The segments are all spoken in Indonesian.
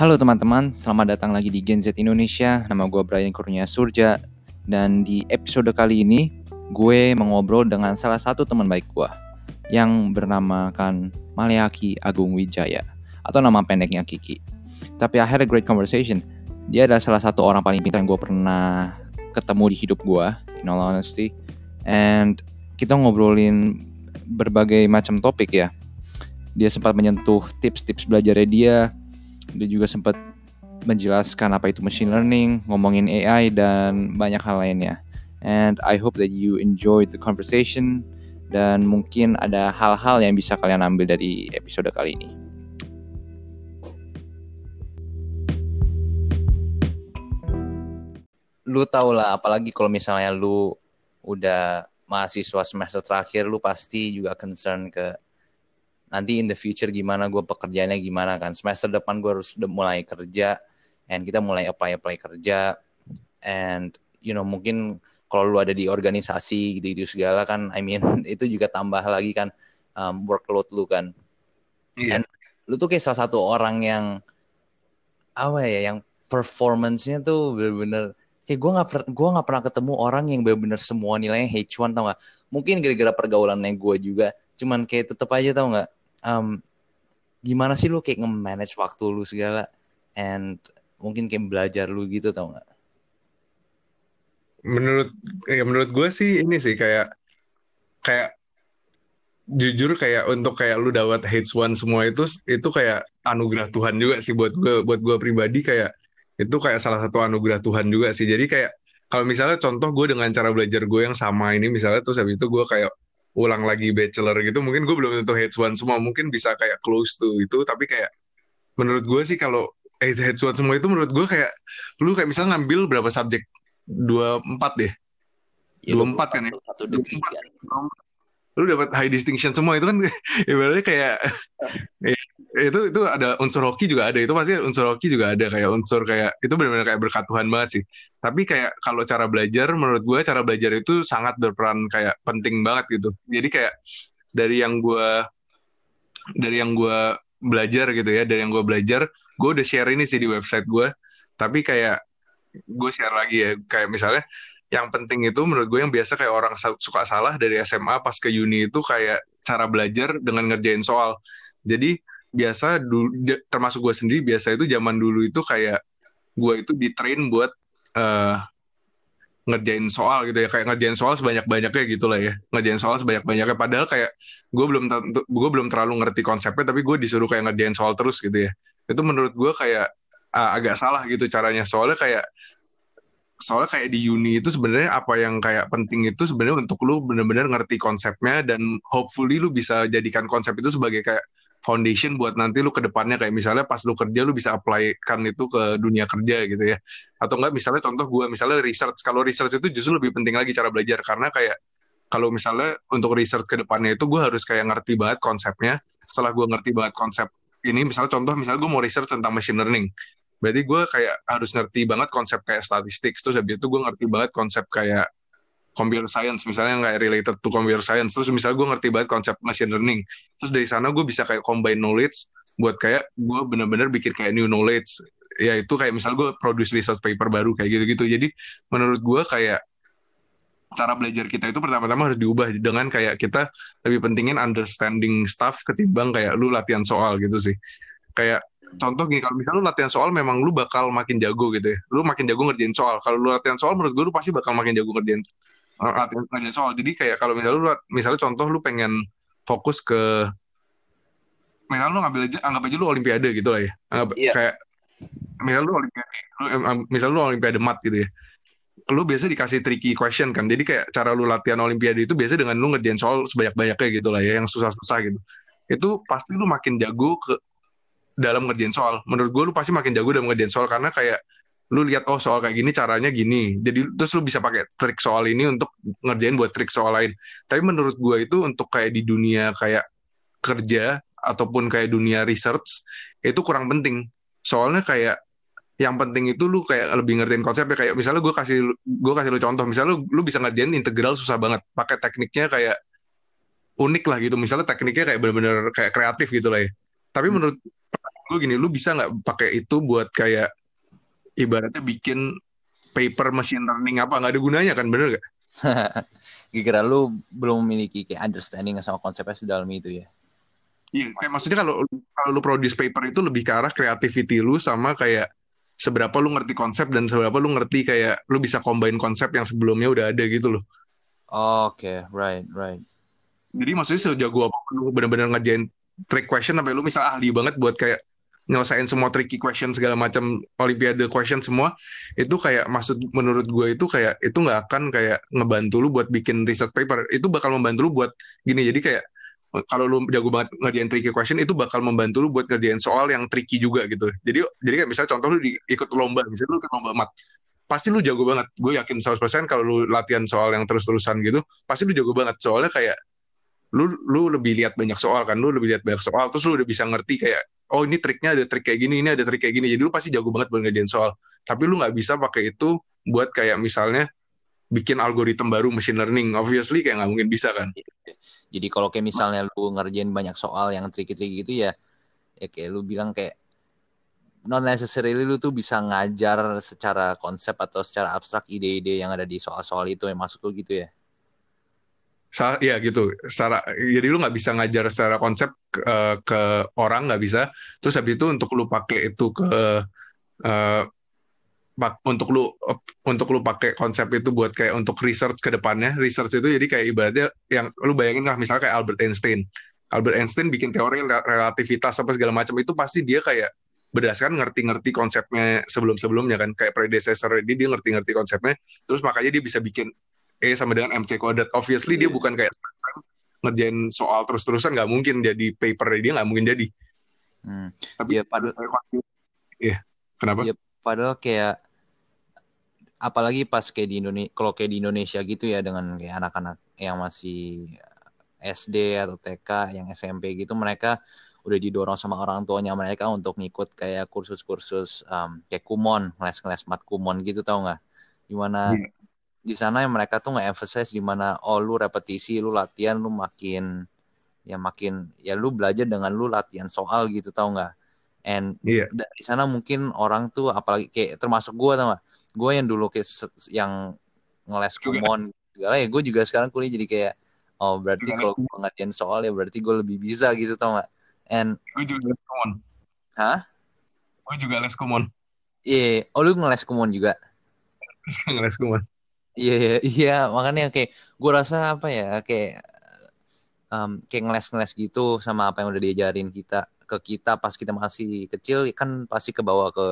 Halo teman-teman, selamat datang lagi di Gen Z Indonesia. Nama gue Brian Kurnia Surja. Dan di episode kali ini, gue mengobrol dengan salah satu teman baik gue yang bernamakan Maliaki Agung Wijaya atau nama pendeknya Kiki. Tapi I had a great conversation. Dia adalah salah satu orang paling pintar yang gue pernah ketemu di hidup gue, in all honesty. And kita ngobrolin berbagai macam topik ya. Dia sempat menyentuh tips-tips belajarnya dia, dia juga sempat menjelaskan apa itu machine learning, ngomongin AI dan banyak hal lainnya. And I hope that you enjoy the conversation dan mungkin ada hal-hal yang bisa kalian ambil dari episode kali ini. Lu tau lah, apalagi kalau misalnya lu udah mahasiswa semester terakhir, lu pasti juga concern ke nanti in the future gimana gue pekerjaannya gimana kan. Semester depan gue harus udah mulai kerja and kita mulai apply apply kerja and you know mungkin kalau lu ada di organisasi gitu gitu segala kan I mean itu juga tambah lagi kan um, workload lu kan. Yeah. and lu tuh kayak salah satu orang yang apa ya yang performance-nya tuh bener-bener kayak gue nggak gue nggak pernah ketemu orang yang bener-bener semua nilainya H1 tau gak mungkin gara-gara pergaulannya gue juga cuman kayak tetep aja tau nggak um, gimana sih lu kayak nge-manage waktu lu segala and mungkin kayak belajar lu gitu tau nggak? Menurut ya menurut gue sih ini sih kayak kayak jujur kayak untuk kayak lu dapat H1 semua itu itu kayak anugerah Tuhan juga sih buat gue buat gue pribadi kayak itu kayak salah satu anugerah Tuhan juga sih jadi kayak kalau misalnya contoh gue dengan cara belajar gue yang sama ini misalnya terus habis itu gue kayak ulang lagi bachelor gitu mungkin gue belum tentu H1 semua mungkin bisa kayak close to itu tapi kayak menurut gue sih kalau H1 semua itu menurut gue kayak lu kayak misalnya ngambil berapa subjek? Dua empat deh. Ya, dua empat kan ya? dua tiga lu dapat high distinction semua itu kan ibaratnya kayak ya, itu itu ada unsur hoki juga ada itu pasti unsur hoki juga ada kayak unsur kayak itu benar-benar kayak berkat Tuhan banget sih. Tapi kayak kalau cara belajar menurut gue cara belajar itu sangat berperan kayak penting banget gitu. Jadi kayak dari yang gue dari yang gue belajar gitu ya dari yang gue belajar gue udah share ini sih di website gue tapi kayak gue share lagi ya kayak misalnya yang penting itu menurut gue yang biasa kayak orang suka salah dari SMA pas ke uni itu kayak cara belajar dengan ngerjain soal. Jadi biasa dulu termasuk gue sendiri biasa itu zaman dulu itu kayak gue itu di train buat uh, ngerjain soal gitu ya. Kayak ngerjain soal sebanyak banyaknya gitu lah ya. Ngerjain soal sebanyak banyaknya padahal kayak gue belum gue belum terlalu ngerti konsepnya tapi gue disuruh kayak ngerjain soal terus gitu ya. Itu menurut gue kayak uh, agak salah gitu caranya. Soalnya kayak soalnya kayak di uni itu sebenarnya apa yang kayak penting itu sebenarnya untuk lu bener-bener ngerti konsepnya dan hopefully lu bisa jadikan konsep itu sebagai kayak foundation buat nanti lu ke depannya kayak misalnya pas lu kerja lu bisa apply kan itu ke dunia kerja gitu ya. Atau enggak misalnya contoh gue misalnya research. Kalau research itu justru lebih penting lagi cara belajar karena kayak kalau misalnya untuk research ke depannya itu gue harus kayak ngerti banget konsepnya. Setelah gue ngerti banget konsep ini misalnya contoh misalnya gue mau research tentang machine learning. Berarti gue kayak harus ngerti banget konsep kayak statistik. Terus habis itu gue ngerti banget konsep kayak computer science misalnya yang kayak related to computer science terus misalnya gue ngerti banget konsep machine learning terus dari sana gue bisa kayak combine knowledge buat kayak gue bener-bener bikin kayak new knowledge ya itu kayak misalnya gue produce research paper baru kayak gitu-gitu jadi menurut gue kayak cara belajar kita itu pertama-tama harus diubah dengan kayak kita lebih pentingin understanding stuff ketimbang kayak lu latihan soal gitu sih kayak contoh gini kalau misalnya lu latihan soal memang lu bakal makin jago gitu ya. Lu makin jago ngerjain soal. Kalau lu latihan soal menurut gue lu pasti bakal makin jago ngerjain latihan latihan soal. Jadi kayak kalau misalnya lu misalnya contoh lu pengen fokus ke misalnya lu ngambil aja anggap aja lu olimpiade gitu lah ya. Anggap yeah. kayak misalnya lu olimpiade lu, misalnya lu olimpiade mat gitu ya. Lu biasa dikasih tricky question kan. Jadi kayak cara lu latihan olimpiade itu biasa dengan lu ngerjain soal sebanyak-banyaknya gitu lah ya yang susah-susah gitu. Itu pasti lu makin jago ke dalam ngerjain soal. Menurut gue lu pasti makin jago dalam ngerjain soal karena kayak lu lihat oh soal kayak gini caranya gini. Jadi terus lu bisa pakai trik soal ini untuk ngerjain buat trik soal lain. Tapi menurut gue itu untuk kayak di dunia kayak kerja ataupun kayak dunia research itu kurang penting. Soalnya kayak yang penting itu lu kayak lebih ngertiin konsepnya. Kayak misalnya gue kasih gue kasih lu contoh. Misalnya lu, lu bisa ngerjain integral susah banget. Pakai tekniknya kayak unik lah gitu. Misalnya tekniknya kayak bener-bener kayak kreatif gitu lah ya. Tapi menurut gue gini lu bisa nggak pakai itu buat kayak ibaratnya bikin paper machine learning apa nggak ada gunanya kan bener gak? Kira lu belum memiliki kayak understanding sama konsepnya sedalam itu ya? Iya, kayak maksudnya kalau kalau lu produce paper itu lebih ke arah creativity lu sama kayak seberapa lu ngerti konsep dan seberapa lu ngerti kayak lu bisa combine konsep yang sebelumnya udah ada gitu loh. Oke, okay, right, right. Jadi maksudnya sejago apa lu bener-bener ngerjain trick question sampai lu misal ahli banget buat kayak nyelesain semua tricky question segala macam olimpiade question semua itu kayak maksud menurut gue itu kayak itu nggak akan kayak ngebantu lu buat bikin research paper itu bakal membantu lu buat gini jadi kayak kalau lu jago banget ngerjain tricky question itu bakal membantu lu buat ngerjain soal yang tricky juga gitu. Jadi jadi kayak misalnya contoh lu di, ikut lomba, misalnya lu ikut lomba mat. Pasti lu jago banget. Gue yakin 100% kalau lu latihan soal yang terus-terusan gitu, pasti lu jago banget. Soalnya kayak lu lu lebih lihat banyak soal kan, lu lebih lihat banyak soal terus lu udah bisa ngerti kayak oh ini triknya ada trik kayak gini, ini ada trik kayak gini. Jadi lu pasti jago banget buat ngerjain soal. Tapi lu nggak bisa pakai itu buat kayak misalnya bikin algoritma baru machine learning obviously kayak nggak mungkin bisa kan jadi kalau kayak misalnya lu ngerjain banyak soal yang tricky-tricky gitu ya ya kayak lu bilang kayak non necessarily lu tuh bisa ngajar secara konsep atau secara abstrak ide-ide yang ada di soal-soal itu yang masuk tuh gitu ya Sa ya gitu. Secara jadi lu nggak bisa ngajar secara konsep ke, ke orang nggak bisa. Terus habis itu untuk lu pakai itu ke uh, untuk lu untuk lu pakai konsep itu buat kayak untuk research ke depannya. Research itu jadi kayak ibaratnya yang lu bayangin lah misalnya kayak Albert Einstein. Albert Einstein bikin teori relativitas apa segala macam itu pasti dia kayak berdasarkan ngerti-ngerti konsepnya sebelum-sebelumnya kan. Kayak predecessor dia dia ngerti-ngerti konsepnya. Terus makanya dia bisa bikin E sama dengan MC kuadrat obviously yeah. dia iya. bukan kayak ngerjain soal terus-terusan nggak mungkin jadi paper dia nggak mungkin jadi hmm. tapi ya pada ya kenapa ya, padahal kayak apalagi pas kayak di Indonesia kalau kayak di Indonesia gitu ya dengan kayak anak-anak yang masih SD atau TK yang SMP gitu mereka udah didorong sama orang tuanya mereka untuk ngikut kayak kursus-kursus um, kayak kumon ngeles-ngeles mat kumon gitu tau nggak gimana yeah. Di sana yang mereka tuh nggak emphasize di mana oh lu repetisi lu latihan lu makin ya makin ya lu belajar dengan lu latihan soal gitu tau nggak? And yeah. di sana mungkin orang tuh apalagi kayak termasuk gue tau gak gue yang dulu kayak yang ngeles kumon segala ya gue juga sekarang kuliah jadi kayak oh berarti kalau gue ngadain soal ya berarti gue lebih bisa gitu tau gak and gue juga les kumon hah? Gue juga les kumon iya yeah. oh lu ngeles kumon juga? Ngeles kumon iya iya yeah, makanya kayak gue rasa apa ya kayak um, kayak ngeles-ngeles gitu sama apa yang udah diajarin kita ke kita pas kita masih kecil kan pasti ke bawah ke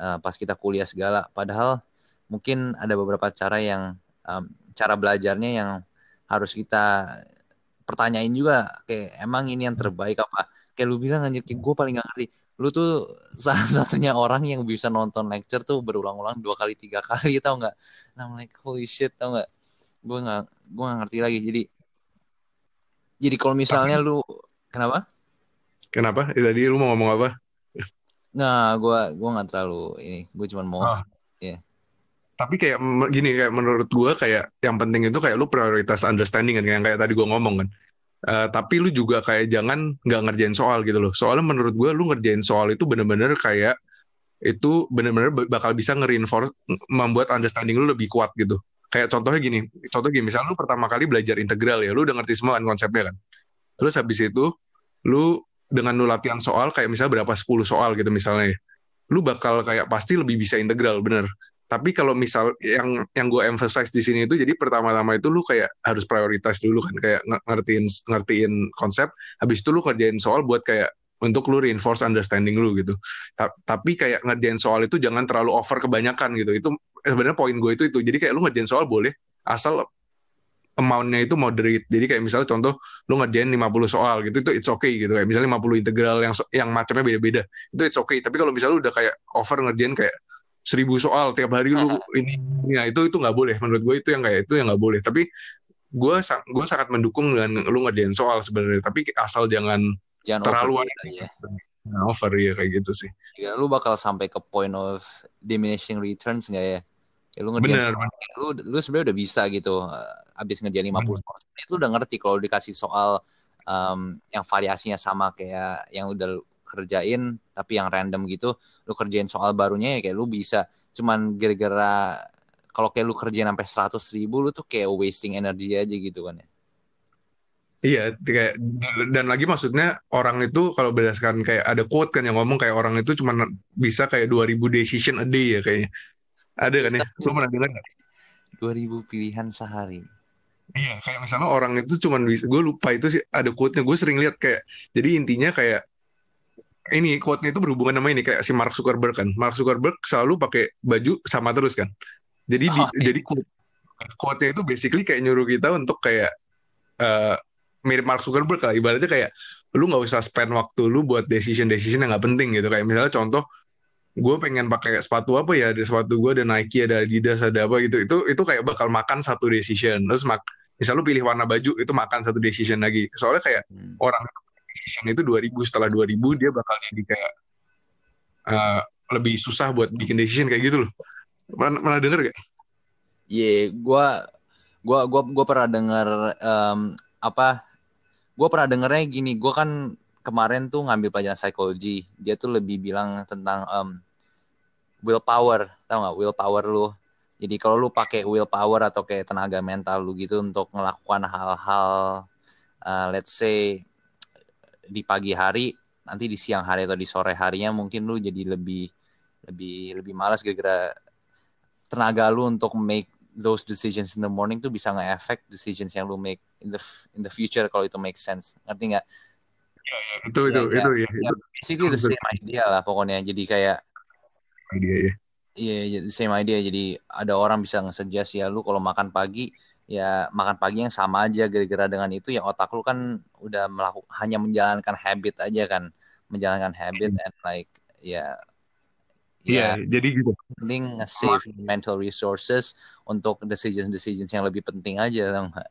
uh, pas kita kuliah segala. Padahal mungkin ada beberapa cara yang um, cara belajarnya yang harus kita pertanyain juga. Kayak emang ini yang terbaik apa? Kayak lu bilang anjir kayak gue paling gak ngerti lu tuh salah satunya orang yang bisa nonton lecture tuh berulang-ulang dua kali tiga kali tau nggak nah like holy shit tau nggak gue nggak gue nggak ngerti lagi jadi jadi kalau misalnya Tapi, lu kenapa kenapa tadi lu mau ngomong apa Nah, gue gua nggak terlalu ini, gue cuma mau, oh. ya. Yeah. Tapi kayak gini kayak menurut gue kayak yang penting itu kayak lu prioritas understanding kan, yang kayak tadi gue ngomong kan. Uh, tapi lu juga kayak jangan nggak ngerjain soal gitu loh. Soalnya menurut gue lu ngerjain soal itu bener-bener kayak itu bener-bener bakal bisa nge-reinforce membuat understanding lu lebih kuat gitu. Kayak contohnya gini, contoh gini, misalnya lu pertama kali belajar integral ya, lu udah ngerti semua kan konsepnya kan. Terus habis itu lu dengan lu latihan soal kayak misalnya berapa 10 soal gitu misalnya lu bakal kayak pasti lebih bisa integral bener tapi kalau misal yang yang gue emphasize di sini itu jadi pertama-tama itu lu kayak harus prioritas dulu kan kayak ngertiin ngertiin konsep habis itu lu kerjain soal buat kayak untuk lu reinforce understanding lu gitu tapi kayak ngerjain soal itu jangan terlalu over kebanyakan gitu itu sebenarnya poin gue itu itu jadi kayak lu ngerjain soal boleh asal amount-nya itu moderate. Jadi kayak misalnya contoh lu ngerjain 50 soal gitu itu it's okay gitu kayak misalnya 50 integral yang yang macamnya beda-beda. Itu it's okay. Tapi kalau misalnya lu udah kayak over ngerjain kayak seribu soal tiap hari lu ini ya itu itu nggak boleh. Menurut gue itu yang kayak itu yang nggak boleh. Tapi gue gue sangat mendukung dengan lu ngerjain soal sebenarnya. Tapi asal jangan, jangan terlalu over, ya. Nah, over ya kayak gitu sih. Ya, lu bakal sampai ke point of diminishing returns nggak ya? Ya, lu ngerjain bener, lu lu sebenarnya udah bisa gitu uh, abis ngerjain 50 hmm. itu udah ngerti kalau dikasih soal um, yang variasinya sama kayak yang udah kerjain tapi yang random gitu lu kerjain soal barunya ya kayak lu bisa cuman gara-gara kalau kayak lu kerjain sampai seratus ribu lu tuh kayak wasting energi aja gitu kan ya Iya, kayak dan lagi maksudnya orang itu kalau berdasarkan kayak ada quote kan yang ngomong kayak orang itu cuma bisa kayak 2000 decision a day ya kayaknya. Ada kan ya? Lu pernah dengar nggak? 2000 pilihan sehari. Iya, kayak misalnya orang itu cuma bisa, gue lupa itu sih ada quote-nya, gue sering lihat kayak, jadi intinya kayak, ini quote-nya itu berhubungan sama ini, kayak si Mark Zuckerberg kan. Mark Zuckerberg selalu pakai baju sama terus kan. Jadi di, Oh, iya. jadi quote- quote-nya itu basically kayak nyuruh kita untuk kayak, eh, mirip Mark Zuckerberg lah, ibaratnya kayak, lu nggak usah spend waktu lu buat decision-decision yang nggak penting gitu. Kayak misalnya contoh, gue pengen pakai sepatu apa ya ada sepatu gue ada Nike ada Adidas ada apa gitu itu itu kayak bakal makan satu decision terus mak misal lu pilih warna baju itu makan satu decision lagi soalnya kayak Hmm. orang decision itu 2000 setelah 2000 dia bakal jadi kayak eh, lebih susah buat bikin decision kayak gitu loh pernah, pernah denger gak? Iya, gua gua gua gua pernah dengar em, apa? Gua pernah dengarnya gini, gua kan kemarin tuh ngambil pelajaran psikologi. Dia tuh lebih bilang tentang em, willpower, tau nggak willpower lu. Jadi kalau lu pakai willpower atau kayak tenaga mental lu gitu untuk melakukan hal-hal eh, let's say di pagi hari, nanti di siang hari atau di sore harinya mungkin lu jadi lebih lebih lebih malas gara-gara tenaga lu untuk make those decisions in the morning tuh bisa nge-affect decisions yang lu make in the in the future kalau itu make sense. Ngerti nggak? itu Ya, itu ya. itu ya Ya, basically the same idea lah pokoknya. Jadi kayak itu dia ya iya iya, the same idea. Jadi ada orang bisa nge-suggest ya lu kalau makan pagi ya makan pagi yang sama aja gara-gara dengan itu ya otak lu kan udah melakukan hanya menjalankan habit aja kan menjalankan habit and like ya iya ya jadi gitu mending nge-save mental resources untuk decision-decisions yang lebih penting aja nggak?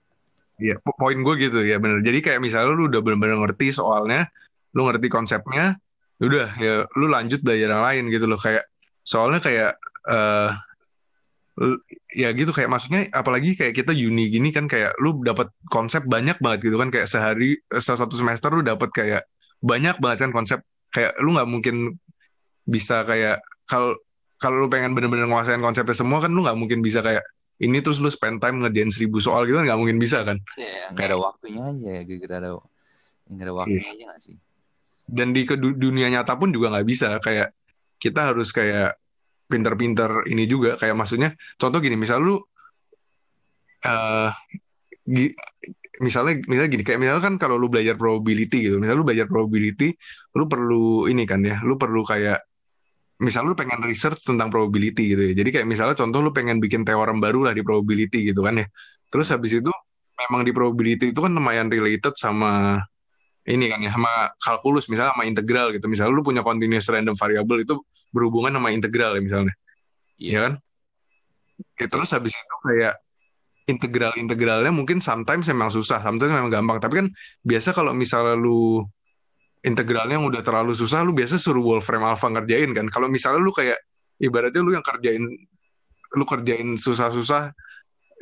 Iya, po- poin gue gitu ya bener. Jadi kayak misalnya lu udah bener-bener ngerti soalnya, lu ngerti konsepnya, udah ya lu lanjut belajar yang lain gitu loh kayak soalnya kayak eh l- ya gitu kayak maksudnya apalagi kayak kita uni gini kan kayak lu dapat konsep banyak banget gitu kan kayak sehari eh, satu semester lu dapat kayak banyak banget kan konsep. Kayak lu nggak mungkin bisa kayak kalau kalau lu pengen bener-bener nguasain konsepnya semua kan lu nggak mungkin bisa kayak ini terus lu spend time ngerjain seribu soal gitu kan nggak mungkin bisa kan? Ya, nggak ada waktunya aja ya, gara-gara ada nggak ada waktunya aja nggak sih? dan di ke du- dunia nyata pun juga nggak bisa kayak kita harus kayak pinter-pinter ini juga. Kayak maksudnya contoh gini misal lu eh gi- misalnya misalnya gini kayak misalnya kan kalau lu belajar probability gitu misal lu belajar probability lu perlu ini kan ya lu perlu kayak misal lu pengen research tentang probability gitu ya. Jadi kayak misalnya contoh lu pengen bikin teorem baru lah di probability gitu kan ya. Terus habis itu memang di probability itu kan lumayan related sama ini kan ya sama kalkulus misalnya sama integral gitu. Misalnya lu punya continuous random variable itu berhubungan sama integral ya misalnya. Iya. ya kan? Ya, terus habis itu kayak integral integralnya mungkin sometimes memang susah sometimes memang gampang. Tapi kan biasa kalau misalnya lu integralnya yang udah terlalu susah lu biasa suruh Wolfram Alpha ngerjain kan. Kalau misalnya lu kayak ibaratnya lu yang kerjain lu kerjain susah-susah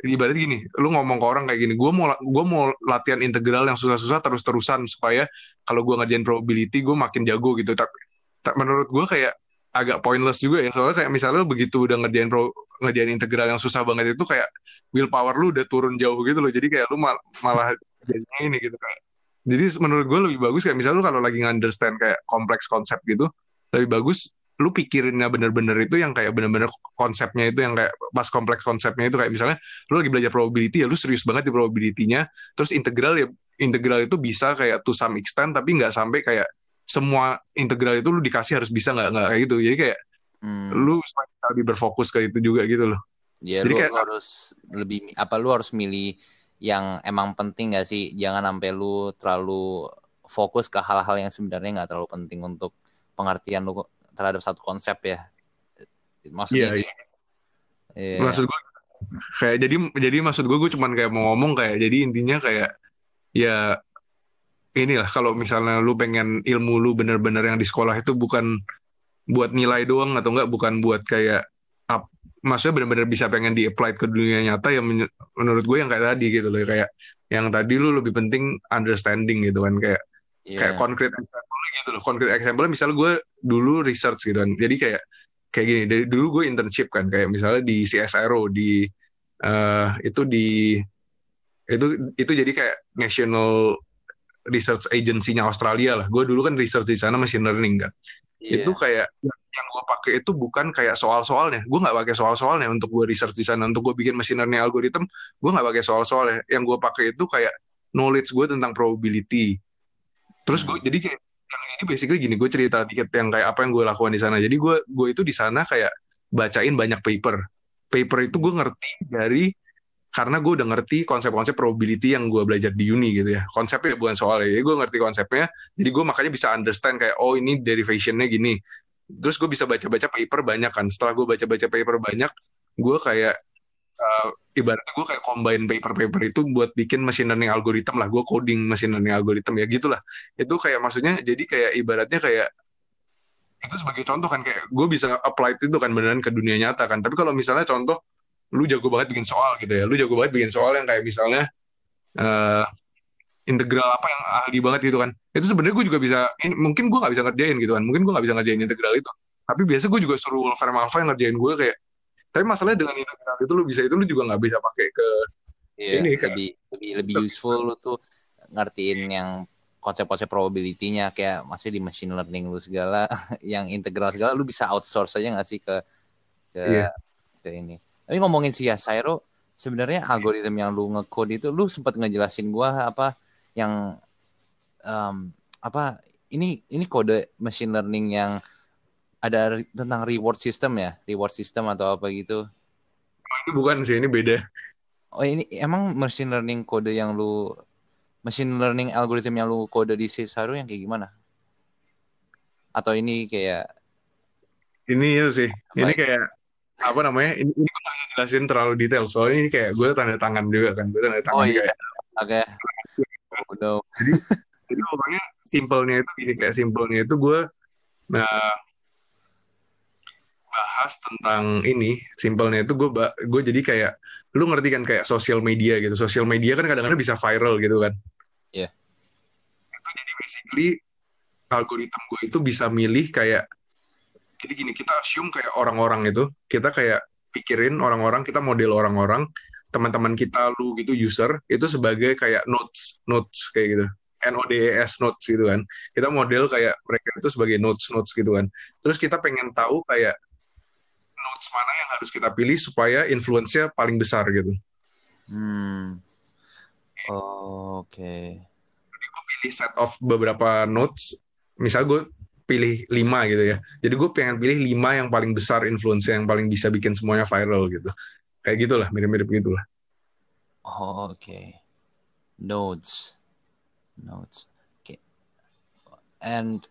ibaratnya gini lu ngomong ke orang kayak gini gue mau gua mau latihan integral yang susah-susah terus-terusan supaya kalau gue ngerjain probability gue makin jago gitu. Tapi ta- menurut gue kayak agak pointless juga ya. Soalnya kayak misalnya begitu udah ngerjain pro, ngerjain integral yang susah banget itu kayak willpower lu udah turun jauh gitu loh. Jadi kayak lu mal- malah jadinya ini gitu kayak jadi menurut gue lebih bagus kayak misalnya lu kalau lagi understand kayak kompleks konsep gitu lebih bagus lu pikirinnya bener-bener itu yang kayak bener-bener konsepnya itu yang kayak pas kompleks konsepnya itu. Kayak misalnya lu lagi belajar probability ya lu serius banget di probability-nya. Terus integral ya integral itu bisa kayak to some extent tapi nggak sampai kayak semua integral itu lu dikasih harus bisa nggak nggak kayak gitu jadi kayak Hmm. lu lebih berfokus ke itu juga gitu loh Ya Jadi lu, kayak- lu harus lebih apa lu harus milih yang emang penting gak sih? Jangan sampai lu terlalu fokus ke hal-hal yang sebenarnya nggak terlalu penting untuk pengertian lu terhadap satu konsep ya. Maksudnya gitu. Iya. maksud gue kayak jadi jadi maksud gue gue cuman kayak mau ngomong kayak jadi intinya kayak ya inilah kalau misalnya lu pengen ilmu lu bener-bener yang di sekolah itu bukan buat nilai doang atau enggak bukan buat kayak up, maksudnya bener-bener bisa pengen di apply ke dunia nyata ya menye- menurut gue yang kayak tadi gitu loh kayak yang tadi lu lebih penting understanding gitu kan kayak Iya. kayak concrete example gitu loh. Concrete example misalnya gue dulu research gitu kan. Jadi kayak kayak gini. Dari dulu gue internship kan kayak misalnya di CSIRO di uh, itu di itu itu jadi kayak national research agency-nya Australia lah. Gue dulu kan research di sana machine learning kan. Yeah. Itu kayak yang gue pakai itu bukan kayak soal-soalnya. Gue nggak pakai soal-soalnya untuk gue research di sana. Untuk gue bikin machine learning algorithm, gue nggak pakai soal-soalnya. Yang gue pakai itu kayak knowledge gue tentang probability. Terus gue jadi kayak yang ini basically gini, gue cerita dikit yang kayak apa yang gue lakukan di sana. Jadi gue gue itu di sana kayak bacain banyak paper. Paper itu gue ngerti dari karena gue udah ngerti konsep-konsep probability yang gue belajar di uni gitu ya. Konsepnya bukan soalnya ya gue ngerti konsepnya. Jadi gue makanya bisa understand kayak oh ini derivationnya gini. Terus gue bisa baca-baca paper banyak kan. Setelah gue baca-baca paper banyak gue kayak uh, ibaratnya gue kayak combine paper-paper itu buat bikin machine learning algorithm lah. Gue coding machine learning algorithm ya gitulah. Itu kayak maksudnya jadi kayak ibaratnya kayak itu sebagai contoh kan kayak gue bisa apply itu kan beneran ke dunia nyata kan. Tapi kalau misalnya contoh lu jago banget bikin soal gitu ya. Lu jago banget bikin soal yang kayak misalnya uh, integral apa yang ahli banget gitu kan. Itu sebenarnya gue juga bisa mungkin gue nggak bisa ngerjain gitu kan. Mungkin gue nggak bisa ngerjain integral itu. Tapi biasa gue juga suruh Wolfram Alpha yang ngerjain gue kayak tapi masalahnya dengan integral itu lu bisa itu lu juga nggak bisa pakai ke iya, ini kan. lebih lebih lebih useful lu tuh ngertiin yang konsep-konsep probability-nya kayak masih di machine learning lu segala yang integral segala lu bisa outsource aja nggak sih ke ke iya. ke ini tapi ngomongin si Yasairo, sebenarnya algoritma yang lu ngecode itu lu sempat ngejelasin gua apa yang um, apa ini ini kode machine learning yang ada tentang reward system ya, reward system atau apa gitu. Ini bukan sih, ini beda. Oh ini emang machine learning kode yang lu machine learning algoritma yang lu kode di Cesaru yang kayak gimana? Atau ini kayak ini ya sih. Ini kayak apa namanya ini, ini gue gak jelasin terlalu detail soalnya ini kayak gue tanda tangan juga kan gue tanda tangan oh, iya. kayak oke okay. oh, no. jadi jadi pokoknya simpelnya itu gini kayak simpelnya itu gue nah bahas tentang ini simpelnya itu gue gue jadi kayak lu ngerti kan kayak sosial media gitu sosial media kan kadang-kadang bisa viral gitu kan iya yeah. itu jadi basically algoritma gue itu bisa milih kayak jadi gini kita assume kayak orang-orang itu kita kayak pikirin orang-orang kita model orang-orang teman-teman kita lu gitu user itu sebagai kayak notes notes kayak gitu. NODES notes gitu kan. Kita model kayak mereka itu sebagai notes notes gitu kan. Terus kita pengen tahu kayak notes mana yang harus kita pilih supaya influence-nya paling besar gitu. Hmm. Oh, oke. Okay. Jadi gue pilih set of beberapa notes. Misal gue pilih lima gitu ya. Jadi gue pengen pilih lima yang paling besar influence yang paling bisa bikin semuanya viral gitu. Kayak gitulah, mirip-mirip gitulah. Oh, oke. Okay. Notes. Notes. Oke. Okay. And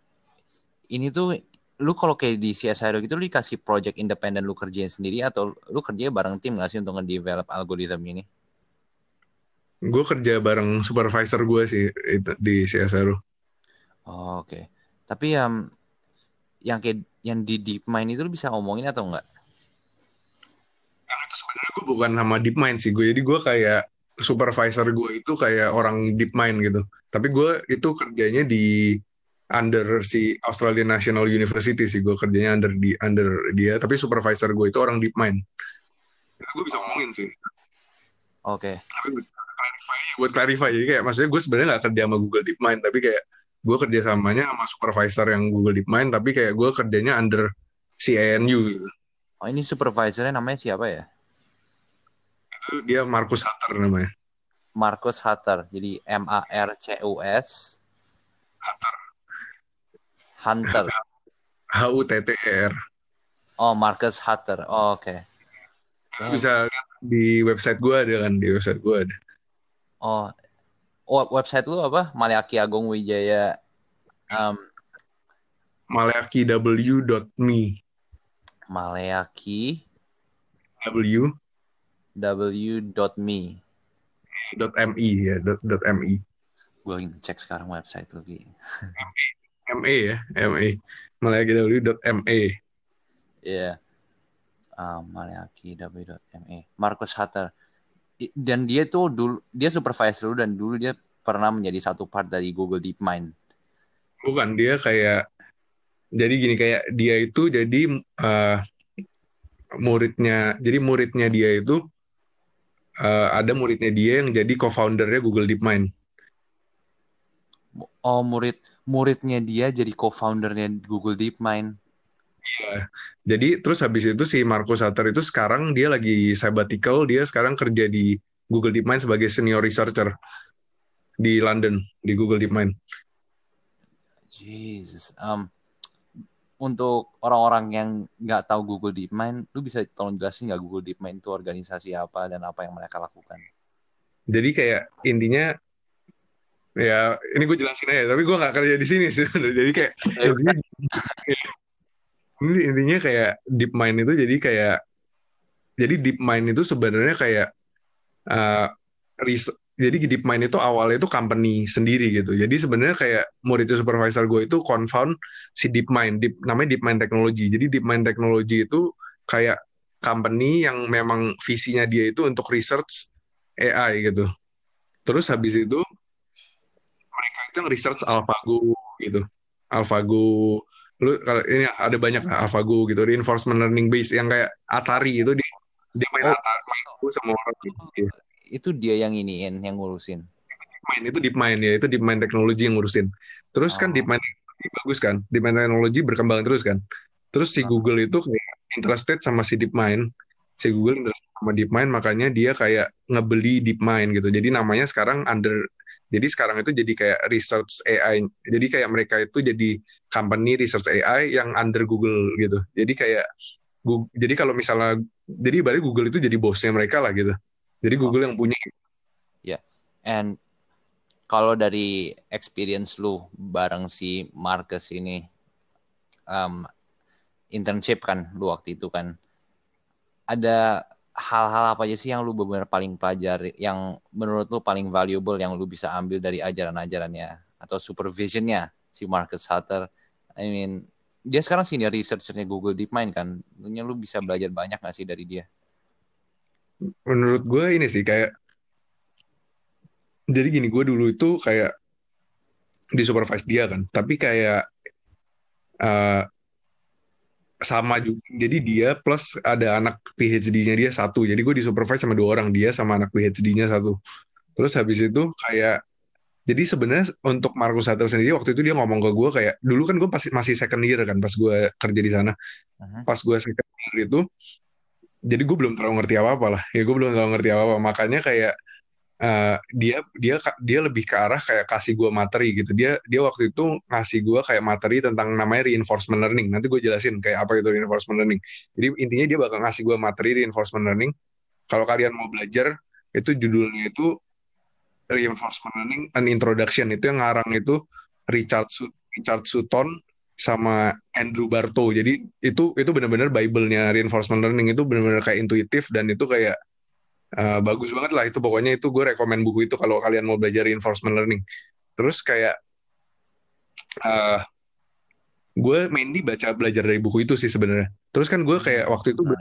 ini tuh lu kalau kayak di CSI gitu lu dikasih project independen lu kerjain sendiri atau lu kerja bareng tim gak sih untuk nge-develop algoritma ini? Gue kerja bareng supervisor gue sih itu di CSI. Oh, Oke. Okay. Tapi yang yang kayak yang di DeepMind itu lu bisa ngomongin atau enggak? Yang itu sebenarnya gue bukan nama DeepMind sih gue. Jadi gue kayak supervisor gue itu kayak orang DeepMind gitu. Tapi gue itu kerjanya di under si Australian National University sih gue kerjanya under di under dia. Tapi supervisor gue itu orang DeepMind. Itu gue bisa ngomongin sih. Oke. Okay. Tapi buat clarify, buat clarify jadi kayak maksudnya gue sebenarnya nggak kerja sama Google DeepMind tapi kayak gue kerjasamanya sama supervisor yang Google DeepMind tapi kayak gue kerjanya under CNU gitu. Oh ini supervisornya namanya siapa ya? Itu dia Marcus Hutter namanya. Marcus Hutter. Jadi M A R C U S Hutter. Hunter. H U T T E R. Oh Marcus Hutter. Oh, Oke. Okay. Bisa lihat di website gue ada kan di website gue ada. Oh, website lu apa? Maliaki Agung Wijaya um, maleaki.w.me Maleaki W w.me dot .me ya dot, dot .me gue lagi cek sekarang website lagi ME ya ME Maleaki w.me Iya. Yeah. um, Maleaki w.me Marcus Hatter dan dia tuh dulu dia supervisor dan dulu dia pernah menjadi satu part dari Google DeepMind. bukan dia kayak jadi gini kayak dia itu jadi uh, muridnya jadi muridnya dia itu uh, ada muridnya dia yang jadi co-foundernya Google DeepMind. Oh murid muridnya dia jadi co-foundernya Google DeepMind. Iya. Jadi terus habis itu si Marcus Sutter itu sekarang dia lagi sabbatical, dia sekarang kerja di Google DeepMind sebagai senior researcher di London di Google DeepMind. Jesus. Um, untuk orang-orang yang nggak tahu Google DeepMind, lu bisa tolong jelasin nggak Google DeepMind itu organisasi apa dan apa yang mereka lakukan? Jadi kayak intinya ya ini gue jelasin aja, tapi gue nggak kerja di sini sih. Jadi kayak ini intinya kayak DeepMind itu jadi kayak jadi DeepMind itu sebenarnya kayak uh, jadi DeepMind itu awalnya itu company sendiri gitu. Jadi sebenarnya kayak murid supervisor gue itu confound si DeepMind, Deep, namanya DeepMind Technology. Jadi DeepMind Technology itu kayak company yang memang visinya dia itu untuk research AI gitu. Terus habis itu mereka itu research AlphaGo gitu. AlphaGo, lu kalau ini ada banyak lah AlphaGo gitu, reinforcement learning base yang kayak Atari itu dia dia main oh. Atari main sama orang gitu itu dia yang iniin, yang ngurusin. Main itu DeepMind ya, itu DeepMind teknologi yang ngurusin. Terus kan oh. kan DeepMind bagus kan, DeepMind teknologi berkembang terus kan. Terus si oh. Google itu kayak interested sama si DeepMind. Si Google interested sama DeepMind, makanya dia kayak ngebeli DeepMind gitu. Jadi namanya sekarang under jadi sekarang itu jadi kayak research AI. Jadi kayak mereka itu jadi company research AI yang under Google gitu. Jadi kayak Google, jadi kalau misalnya jadi balik Google itu jadi bosnya mereka lah gitu. Jadi Google yang punya. Ya, yeah. and kalau dari experience lu bareng si Marcus ini, um, internship kan lu waktu itu kan, ada hal-hal apa aja sih yang lu benar-benar paling pelajari, yang menurut lu paling valuable yang lu bisa ambil dari ajaran-ajarannya atau supervisionnya si Marcus Hutter? I mean, dia sekarang senior researchernya Google DeepMind kan, tentunya lu bisa belajar banyak gak sih dari dia? menurut gue ini sih kayak jadi gini gue dulu itu kayak di supervise dia kan tapi kayak uh, sama juga. Jadi dia plus ada anak PhD-nya dia satu. Jadi gue di supervise sama dua orang dia sama anak PhD-nya satu. Terus habis itu kayak jadi sebenarnya untuk Markus Sutter sendiri waktu itu dia ngomong ke gue kayak dulu kan gue pasti masih second year kan pas gue kerja di sana. Uh-huh. pas gue second year itu jadi gue belum terlalu ngerti apa apa lah. Ya gue belum terlalu ngerti apa apa makanya kayak uh, dia dia dia lebih ke arah kayak kasih gue materi gitu. Dia dia waktu itu ngasih gue kayak materi tentang namanya reinforcement learning. Nanti gue jelasin kayak apa itu reinforcement learning. Jadi intinya dia bakal ngasih gue materi reinforcement learning. Kalau kalian mau belajar itu judulnya itu reinforcement learning an introduction. Itu yang ngarang itu Richard Richard Sutton sama Andrew Barto. Jadi itu itu benar-benar Bible-nya reinforcement learning. Itu benar-benar kayak intuitif dan itu kayak uh, bagus banget lah itu pokoknya itu gue rekomend buku itu kalau kalian mau belajar reinforcement learning. Terus kayak uh, gue mainly baca belajar dari buku itu sih sebenarnya. Terus kan gue kayak waktu itu gue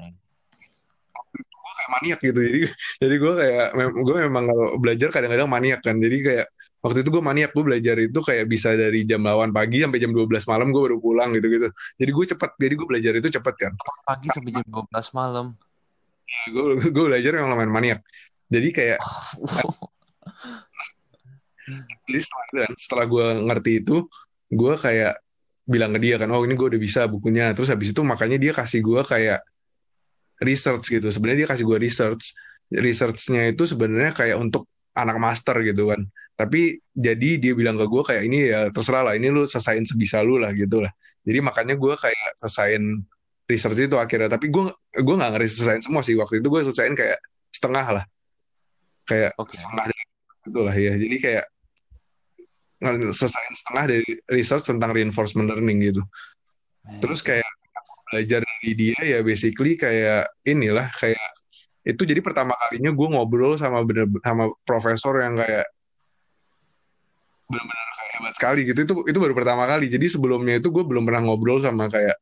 kayak maniak gitu. Jadi jadi gue kayak gue memang kalau belajar kadang-kadang maniak kan. Jadi kayak waktu itu gue maniak gue belajar itu kayak bisa dari jam 8 pagi sampai jam 12 malam gue baru pulang gitu gitu jadi gue cepet jadi gue belajar itu cepet kan pagi sampai jam 12 malam gue gue belajar yang lumayan maniak. Jadi kayak jadi setelah, kan, setelah gue ngerti itu gue kayak bilang ke dia kan oh ini gue udah bisa bukunya. Terus habis itu makanya dia kasih gue kayak research gitu. Sebenarnya dia kasih gue research. Researchnya itu sebenarnya kayak untuk anak master gitu kan. Tapi jadi dia bilang ke gue kayak ini ya terserah lah ini lu selesaiin sebisa lu lah gitu lah. Jadi makanya gue kayak selesaiin research itu akhirnya. Tapi gue gue nggak ngerti selesaiin semua sih. Waktu itu gue selesaiin kayak setengah lah. Kayak okay. setengah dari itu lah ya jadi kayak selesaiin setengah dari research tentang reinforcement learning gitu. Terus kayak belajar dari dia ya basically kayak inilah kayak itu jadi pertama kalinya gue ngobrol sama bener sama profesor yang kayak benar-benar kayak hebat sekali gitu. Itu itu baru pertama kali. Jadi sebelumnya itu gue belum pernah ngobrol sama kayak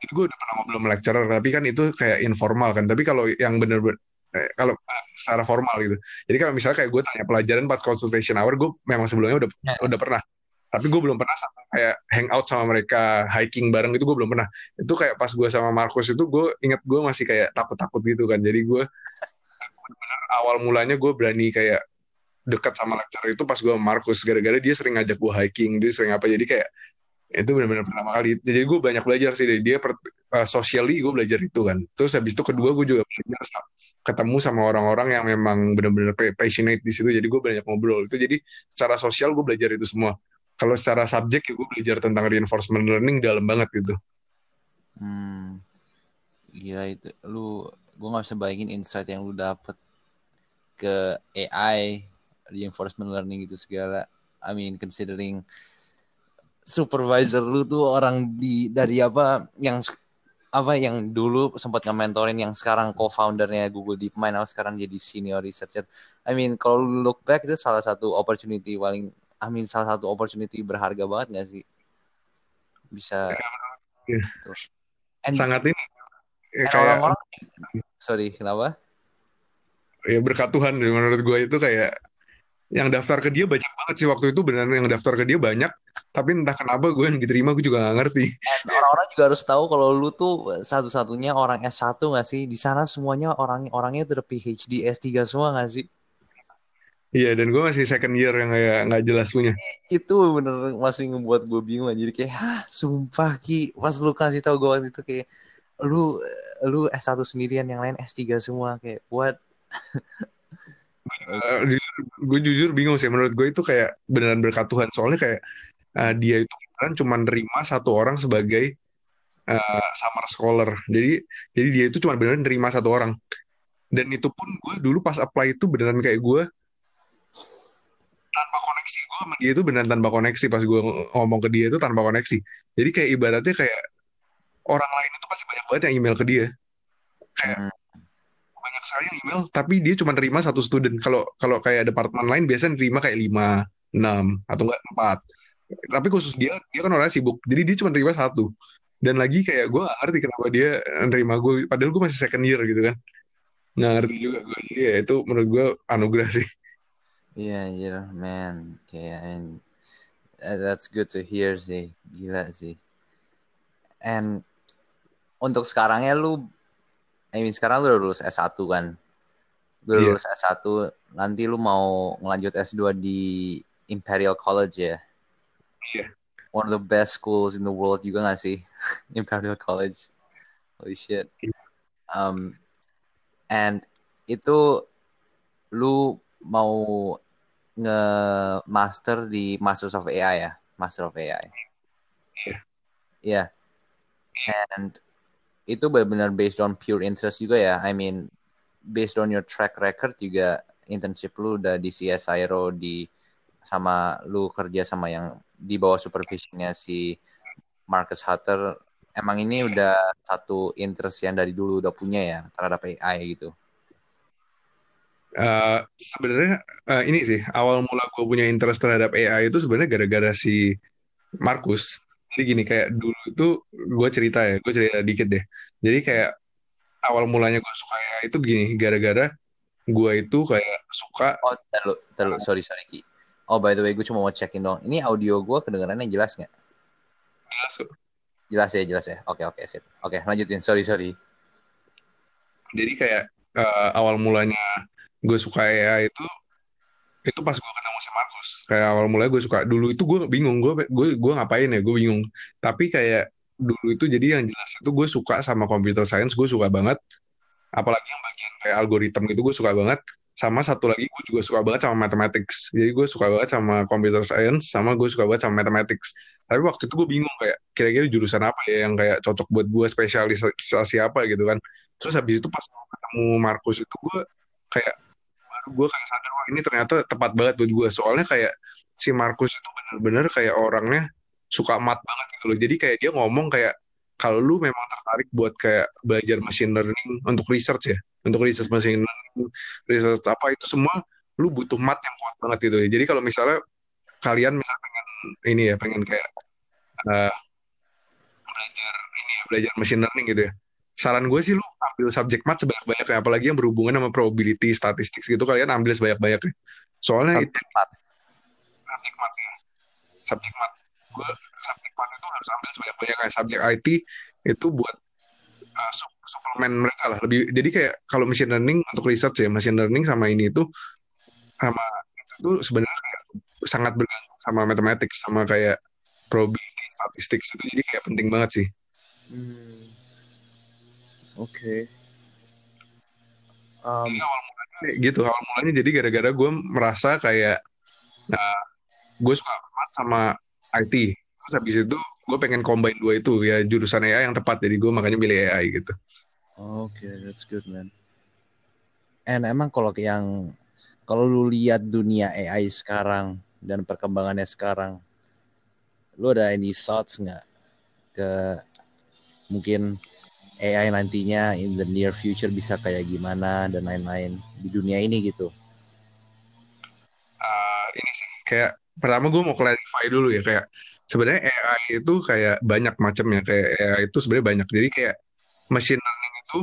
jadi gue udah pernah ngobrol sama lecturer tapi kan itu kayak informal kan. Tapi kalau yang bener-bener eh, kalau eh, secara formal gitu. Jadi kalau misalnya kayak gue tanya pelajaran pas consultation hour gue memang sebelumnya udah ya. udah pernah. Tapi gue belum pernah sampai kayak hangout sama mereka hiking bareng itu gue belum pernah. Itu kayak pas gue sama Markus itu gue inget gue masih kayak takut-takut gitu kan. Jadi gue benar awal mulanya gue berani kayak dekat sama lecturer itu pas gue sama Markus. Gara-gara dia sering ngajak gue hiking dia sering apa. Jadi kayak itu benar-benar pertama kali. Jadi gue banyak belajar sih. Dari dia per, uh, socially gue belajar itu kan. Terus habis itu kedua gue juga belajar ketemu sama orang-orang yang memang benar-benar passionate di situ. Jadi gue banyak ngobrol itu. Jadi secara sosial gue belajar itu semua. Kalau secara subjek ya gue belajar tentang reinforcement learning dalam banget gitu. Hmm. Iya itu. Lu gue nggak bisa bayangin insight yang lu dapet ke AI reinforcement learning itu segala. I mean considering supervisor lu tuh orang di dari apa yang apa yang dulu sempat nge-mentorin yang sekarang co-foundernya Google DeepMind atau sekarang jadi senior researcher. I mean kalau look back itu salah satu opportunity paling I mean salah satu opportunity berharga banget gak sih? Bisa ya. gitu. And, sangat ini ya, kayak orang-orang sorry kenapa? Ya berkat Tuhan menurut gue itu kayak yang daftar ke dia banyak banget sih waktu itu benar yang daftar ke dia banyak. Tapi entah kenapa gue yang diterima gue juga gak ngerti. Orang-orang juga harus tahu kalau lu tuh satu-satunya orang S1 gak sih? Di sana semuanya orang orangnya udah PhD S3 semua gak sih? Iya dan gue masih second year yang kayak nggak jelas punya. Itu bener masih ngebuat gue bingung jadi kayak hah sumpah ki. Pas lu kasih tau gue waktu itu kayak lu lu S1 sendirian yang lain S3 semua. Kayak what uh, gue jujur bingung sih. Menurut gue itu kayak beneran berkat Tuhan. Soalnya kayak uh, dia itu kan cuma nerima satu orang sebagai uh, summer scholar. Jadi jadi dia itu cuma beneran nerima satu orang. Dan itu pun gue dulu pas apply itu beneran kayak gue tanpa koneksi. Gue sama dia itu beneran tanpa koneksi. Pas gue ngomong ke dia itu tanpa koneksi. Jadi kayak ibaratnya kayak orang lain itu pasti banyak banget yang email ke dia. Kayak hmm. Banyak sekali yang email tapi dia cuma terima satu student. Kalau kalau kayak departemen lain biasanya terima kayak lima enam atau enggak empat. Tapi khusus dia dia kan orangnya sibuk. Jadi dia cuma terima satu. Dan lagi kayak gue gak ngerti kenapa dia nerima gue padahal gue masih second year gitu kan. Nggak ngerti juga gue jadi ya itu menurut gue anugerah sih. Iya, yeah, yeah, man. Kayak, uh, that's good to hear sih. Gila sih. And untuk sekarangnya lu, I mean sekarang lu udah lulus S1 kan? Lu yeah. lulus S1, nanti lu mau ngelanjut S2 di Imperial College ya? Iya. Yeah. One of the best schools in the world juga gak sih? Imperial College. Holy shit. Iya. Um, and itu lu mau nge-master di Masters of AI ya, Master of AI. Iya. Yeah. Yeah. And itu benar-benar based on pure interest juga ya. I mean, based on your track record juga internship lu udah di CSIRO di sama lu kerja sama yang di bawah supervisionnya si Marcus Hutter. Emang ini udah satu interest yang dari dulu udah punya ya terhadap AI gitu. Uh, sebenarnya uh, ini sih awal mula gue punya interest terhadap AI itu sebenarnya gara-gara si Markus. Jadi gini kayak dulu itu gue cerita ya, gue cerita dikit deh. Jadi kayak awal mulanya gue suka AI itu begini, gara-gara gue itu kayak suka. Oh, terlalu, terlalu, sorry sorry Ki. Oh by the way, gue cuma mau cekin dong. Ini audio gue kedengarannya jelas nggak? Jelas kok. Jelas ya, jelas ya. Oke oke sip. Oke lanjutin. Sorry sorry. Jadi kayak uh, awal mulanya gue suka AI itu itu pas gue ketemu si Markus kayak awal mulai gue suka dulu itu gue bingung gue gue gue ngapain ya gue bingung. Tapi kayak dulu itu jadi yang jelas itu gue suka sama computer science gue suka banget. Apalagi yang bagian kayak algoritma itu gue suka banget. Sama satu lagi gue juga suka banget sama mathematics. Jadi gue suka banget sama computer science sama gue suka banget sama mathematics. Tapi waktu itu gue bingung kayak kira-kira jurusan apa ya yang kayak cocok buat gue spesialisasi apa gitu kan. Terus habis itu pas ketemu Markus itu gue kayak gue kayak sadar wah ini ternyata tepat banget buat gue soalnya kayak si Markus itu bener-bener kayak orangnya suka mat banget gitu loh. Jadi kayak dia ngomong kayak kalau lu memang tertarik buat kayak belajar machine learning untuk research ya untuk research machine learning research apa itu semua lu butuh mat yang kuat banget gitu. Ya jadi kalau misalnya kalian misalnya pengen ini ya pengen kayak uh, belajar ini ya belajar machine learning gitu ya saran gue sih lu ambil subjek mat sebanyak-banyaknya apalagi yang berhubungan sama probability statistik gitu kalian ambil sebanyak-banyaknya. Soalnya subjek itu mat subjek mat ya. Subjek mat gue subjek mat itu harus ambil sebanyak banyak kayak subjek IT itu buat uh, suplemen mereka lah. Lebih jadi kayak kalau machine learning untuk research ya machine learning sama ini itu sama itu sebenarnya kayak sangat bergantung sama matematik sama kayak probability statistik itu. Jadi kayak penting banget sih. Hmm. Oke. Okay. um, awal mulanya gitu awal mulanya jadi gara-gara gue merasa kayak nah, gue suka banget sama IT terus habis itu gue pengen combine dua itu ya jurusan AI yang tepat. Jadi gue makanya pilih AI gitu. Oke okay, that's good man. And emang kalau yang kalau lu lihat dunia AI sekarang dan perkembangannya sekarang lu ada any thoughts nggak ke mungkin AI nantinya in the near future bisa kayak gimana dan lain-lain di dunia ini gitu? Uh, ini sih. Kayak pertama gue mau clarify dulu ya kayak sebenarnya AI itu kayak banyak macamnya kayak AI itu sebenarnya banyak. Jadi kayak machine learning itu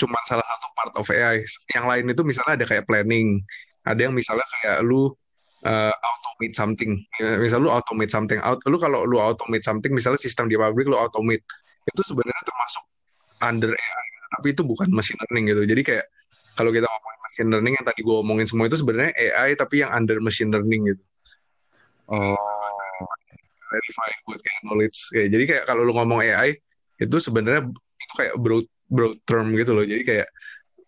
cuma salah satu part of AI yang lain itu misalnya ada kayak planning. Ada yang misalnya kayak lu uh, automate something. Misal lu automate something. Out lu kalau lu automate something misalnya sistem di pabrik lu automate. Itu sebenarnya termasuk under AI tapi itu bukan machine learning gitu. Jadi kayak kalau kita ngomongin machine learning yang tadi gue omongin semua itu sebenarnya AI tapi yang under machine learning gitu. Oh. Verify buat kayak knowledge. Ya, jadi kayak kalau lu ngomong AI itu sebenarnya itu kayak broad broad term gitu loh. Jadi kayak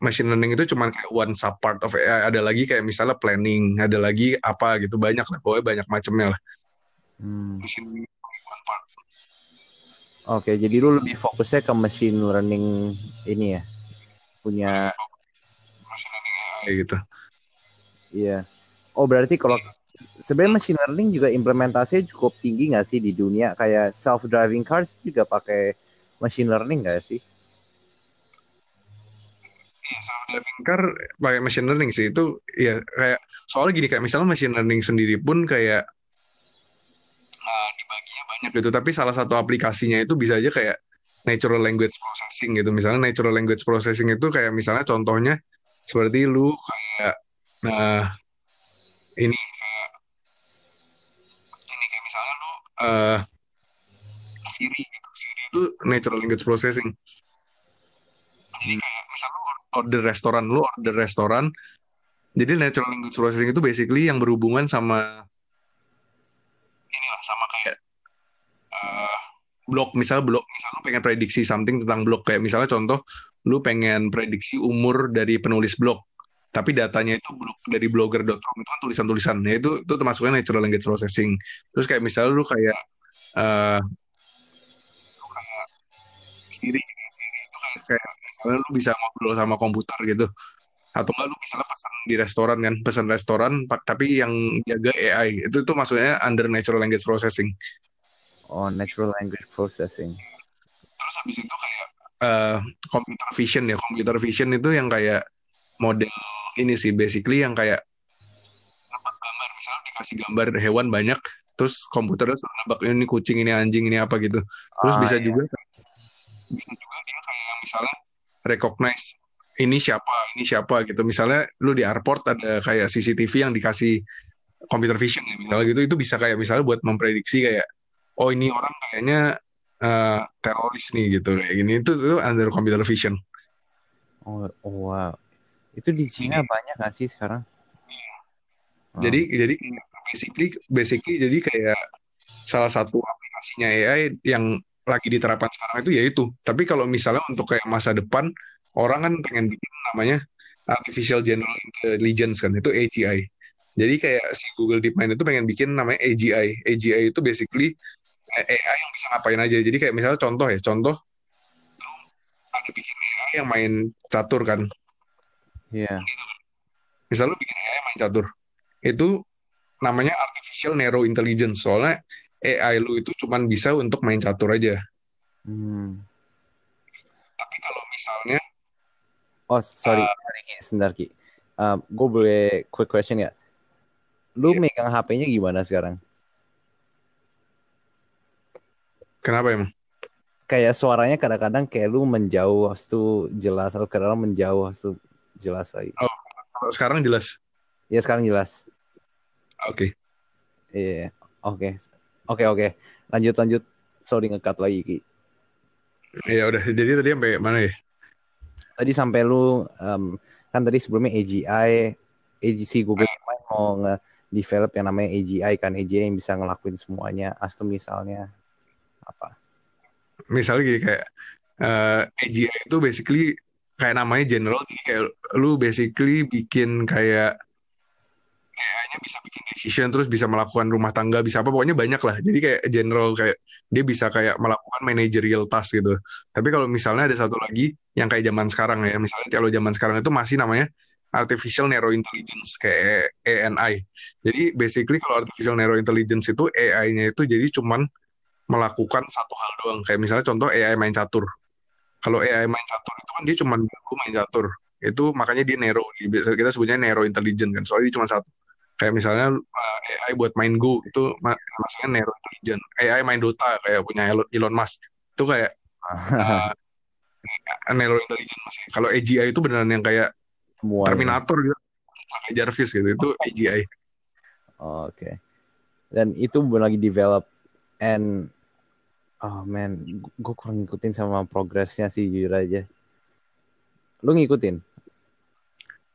machine learning itu cuma kayak one sub part of AI ada lagi kayak misalnya planning ada lagi apa gitu. Banyak lah pokoknya banyak macamnya lah. Hmm. machine learning Oke, jadi lu lebih fokusnya ke machine learning ini ya, punya machine learning kayak gitu. Iya. Oh berarti kalau sebenarnya machine learning juga implementasinya cukup tinggi nggak sih di dunia? Kayak self driving cars juga pakai machine learning nggak sih? Iya, self driving car pakai machine learning sih itu ya kayak soalnya gini kayak misalnya machine learning sendiri pun kayak banyak gitu. Tapi salah satu aplikasinya itu bisa aja kayak natural language processing gitu. Misalnya natural language processing itu kayak misalnya contohnya seperti lu kayak nah ini kayak ini kayak misalnya lu uh, Siri gitu. Siri itu natural language processing. Jadi kayak misalnya lu order restoran lu order restoran. Jadi natural language processing itu basically yang berhubungan sama inilah sama kayak uh, blog misal blog misal lu pengen prediksi something tentang blog kayak misalnya contoh lu pengen prediksi umur dari penulis blog. Tapi datanya itu blog dari blogger.com itu kan tulisan-tulisan. Ya itu itu termasuknya natural language processing. Terus kayak misalnya lu kayak uh, Siri Siri itu kayak, kayak misalnya lu bisa ngobrol sama komputer gitu. Atau enggak lu misalnya pesan di restoran kan pesan restoran tapi yang jaga AI itu tuh maksudnya under natural language processing oh natural language processing. Terus habis itu kayak uh, computer vision ya. Computer vision itu yang kayak model ini sih basically yang kayak nebak gambar. Misalnya dikasih gambar hewan banyak terus komputernya suruh nebak ini kucing ini anjing ini apa gitu. Terus oh, bisa iya. juga bisa juga dia kayak misalnya recognize ini siapa ini siapa gitu. Misalnya lu di airport ada kayak CCTV yang dikasih computer vision ya misalnya gitu. Itu bisa kayak misalnya buat memprediksi kayak oh ini orang kayaknya uh, teroris nih gitu. Kayak gini. Itu itu under computer vision. Oh, oh wow. Itu di Cina banyak gak sih sekarang? Oh. jadi jadi basically basically jadi kayak salah satu aplikasinya AI yang lagi diterapkan sekarang itu yaitu tapi kalau misalnya untuk kayak masa depan orang kan pengen bikin namanya artificial general intelligence kan itu AGI jadi kayak si Google DeepMind itu pengen bikin namanya AGI AGI itu basically AI yang bisa ngapain aja jadi kayak misalnya contoh ya contoh ada bikin AI yang main catur kan Iya yeah. gitu misal lu bikin AI main catur itu namanya artificial narrow intelligence soalnya AI lu itu cuman bisa untuk main catur aja hmm. tapi kalau misalnya Oh sorry, uh, sebentar Ki. Uh, gue boleh quick question ya. Lu yeah. megang HP-nya gimana sekarang? Kenapa emang? Kayak suaranya kadang-kadang kayak lu menjauh, itu jelas, atau kadang menjauh, itu jelas lagi. Oh, sekarang jelas? Ya sekarang jelas. Oke. Okay. Iya, yeah. oke. Okay. Oke oke, lanjut lanjut. Sorry ngekat lagi Ki. Ya udah, jadi tadi sampai mana ya? Tadi sampai lu um, kan tadi sebelumnya AGI, AGC Google DeepMind mau nge-develop yang namanya AGI kan, AGI yang bisa ngelakuin semuanya. Astum misalnya apa? Misalnya gini kayak uh, AGI itu basically kayak namanya general, jadi kayak lu basically bikin kayak kayaknya bisa bikin decision terus bisa melakukan rumah tangga bisa apa pokoknya banyak lah. Jadi kayak general kayak dia bisa kayak melakukan managerial task gitu. Tapi kalau misalnya ada satu lagi yang kayak zaman sekarang ya misalnya kalau zaman sekarang itu masih namanya artificial narrow intelligence kayak ANI jadi basically kalau artificial narrow intelligence itu AI-nya itu jadi cuman melakukan satu hal doang. Kayak misalnya contoh AI main catur. Kalau AI main catur itu kan dia cuman main catur. Itu makanya dia narrow kita sebutnya narrow intelligence kan. Soalnya dia cuma satu. Kayak misalnya uh, AI buat main Go itu maksudnya narrow intelligence AI main Dota kayak punya Elon Musk. Itu kayak uh, narrow intelligence masih. Kalau AGI itu beneran yang kayak Semuanya. Terminator gitu. Kayak Jarvis gitu. Itu AGI oke. Okay. dan itu belum lagi develop and oh man gue kurang ngikutin sama progresnya sih jujur aja. Lu ngikutin?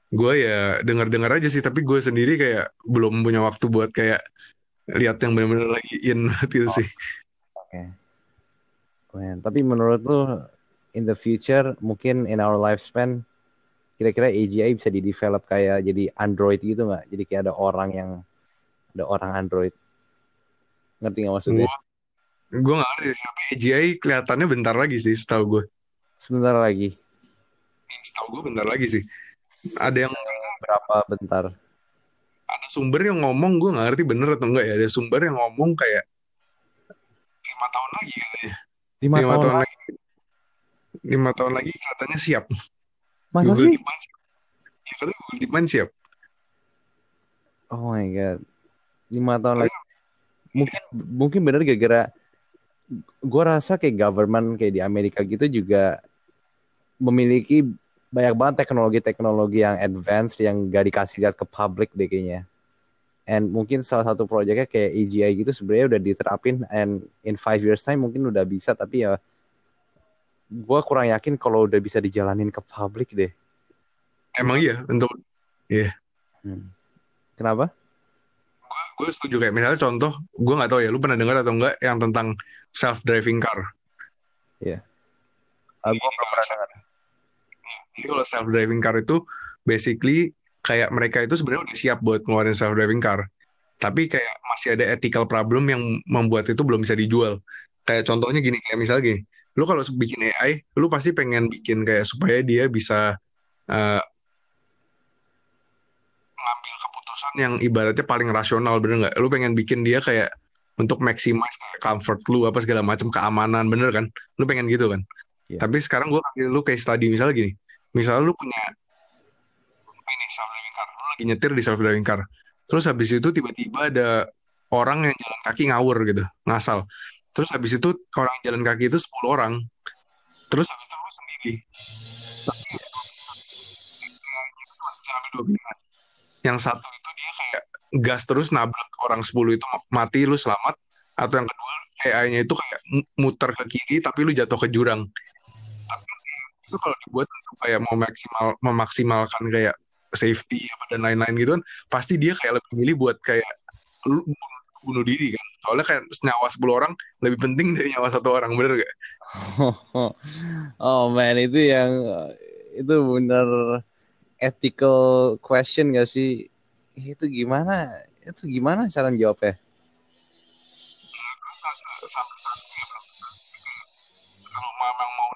Gue ya dengar-dengar aja sih tapi gue sendiri kayak belum punya waktu buat kayak lihat yang benar-benar lagi in gitu oh. sih. oke. Okay. tapi menurut lu in the future mungkin in our lifespan kira-kira AGI bisa di develop kayak jadi Android gitu nggak? Jadi kayak ada orang yang ada orang Android. Ngerti nggak maksudnya gue nggak ngerti tapi AGI kelihatannya bentar lagi sih setahu gue sebentar lagi. Setahu gue bentar lagi sih. Ada yang berapa bentar? Ada sumber yang ngomong gue nggak ngerti bener atau enggak ya. Ada sumber yang ngomong kayak lima tahun lagi katanya lima, tahun, tahun lagi. lima tahun lagi katanya siap. Masa Google sih? Demand siap. ya katanya Google Demand siap. Oh my god. Lima tahun lagi. Mungkin mungkin bener gara-gara gue rasa kayak government kayak di Amerika gitu juga memiliki banyak banget teknologi-teknologi yang advance yang gak dikasih lihat ke publik deh kayaknya. And mungkin salah satu proyeknya kayak AGI gitu sebenarnya udah diterapin and in five years time mungkin udah bisa tapi ya gue kurang yakin kalau udah bisa dijalanin ke publik deh. Emang iya untuk iya. Yeah. Hmm. Kenapa? Gue setuju kayak misalnya contoh gue nggak tahu ya lu pernah dengar atau enggak yang tentang self driving car. Iya. Yeah. Gue belum pernah dengar jadi kalau self driving car itu basically kayak mereka itu sebenarnya udah siap buat ngeluarin self driving car. Tapi kayak masih ada ethical problem yang membuat itu belum bisa dijual. Kayak contohnya gini, kayak misalnya gini, lu kalau bikin AI, lu pasti pengen bikin kayak supaya dia bisa uh, ngambil keputusan yang ibaratnya paling rasional, bener nggak? Lu pengen bikin dia kayak untuk maximize kayak comfort lu apa segala macam keamanan, bener kan? Lu pengen gitu kan? Yeah. Tapi sekarang gue kasih lu kayak study misalnya gini, misalnya lu punya ini self driving car lu lagi nyetir di self driving car terus habis itu tiba-tiba ada orang yang jalan kaki ngawur gitu ngasal terus habis itu orang yang jalan kaki itu 10 orang terus habis itu lu sendiri yang satu itu dia kayak gas terus nabrak orang 10 itu mati lu selamat. Atau yang kedua AI-nya itu kayak muter ke kiri tapi lu jatuh ke jurang. Itu kalau dibuat untuk kayak mau maksimal memaksimalkan kayak safety apa dan lain-lain gitu kan pasti dia kayak lebih milih buat kayak lu bunuh diri kan. Soalnya kayak nyawa 10 orang lebih penting dari nyawa satu orang bener gak? oh man itu yang itu bener ethical question gak sih itu gimana? Itu gimana cara jawabnya?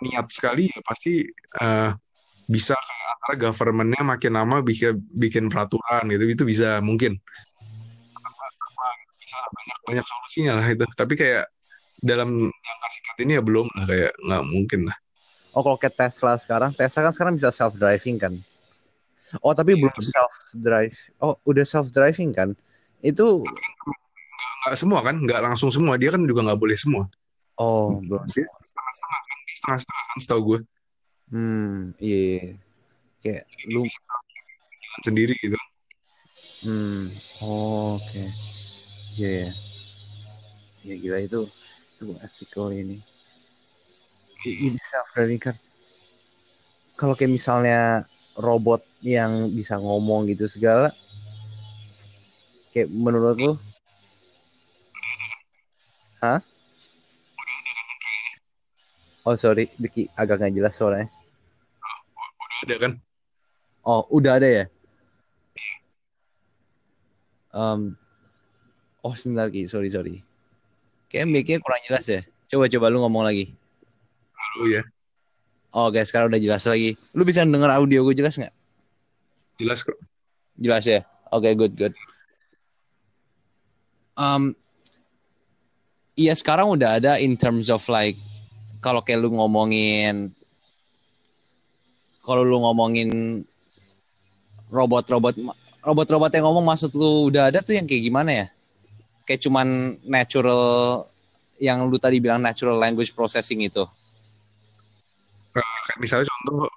Niat sekali ya pasti uh, bisa kayak antara governmentnya makin lama bikin bikin peraturan gitu. Itu bisa mungkin. Bisa banyak banyak solusinya lah itu. Tapi kayak dalam jangka singkat ini ya belum lah kayak nggak mungkin lah. Oh kalau kayak Tesla sekarang Tesla kan sekarang bisa self driving kan oh tapi iya, belum self drive oh udah self driving kan? Itu nggak semua kan? Nggak langsung semua. Dia kan juga nggak boleh semua. Oh belum setengah-setengah setengah-setengah kan setahu gue hmm iya yeah. kayak lu sendiri gitu. Hmm oh, oke. Okay. iya. Yeah. ya gila itu itu asik kok ini. Ini self learning kan? Kalau kayak misalnya robot yang bisa ngomong gitu segala kayak menurut lu Hah? Oh sorry, Diki agak nggak jelas soalnya. Udah ada kan? Oh, udah ada ya? Um, oh sebentar Ki, sorry sorry. Kayak mic kurang jelas ya. Coba coba lu ngomong lagi. Halo ya. Oh, oke, sekarang udah jelas lagi. Lu bisa denger audio gue jelas nggak? Jelas kok. Jelas ya. Oke, okay, good good. Um, iya sekarang udah ada in terms of like kalau kayak lu ngomongin kalau lu ngomongin robot-robot robot-robot yang ngomong maksud lu udah ada tuh yang kayak gimana ya? Kayak cuman natural yang lu tadi bilang natural language processing itu. Kayak misalnya contoh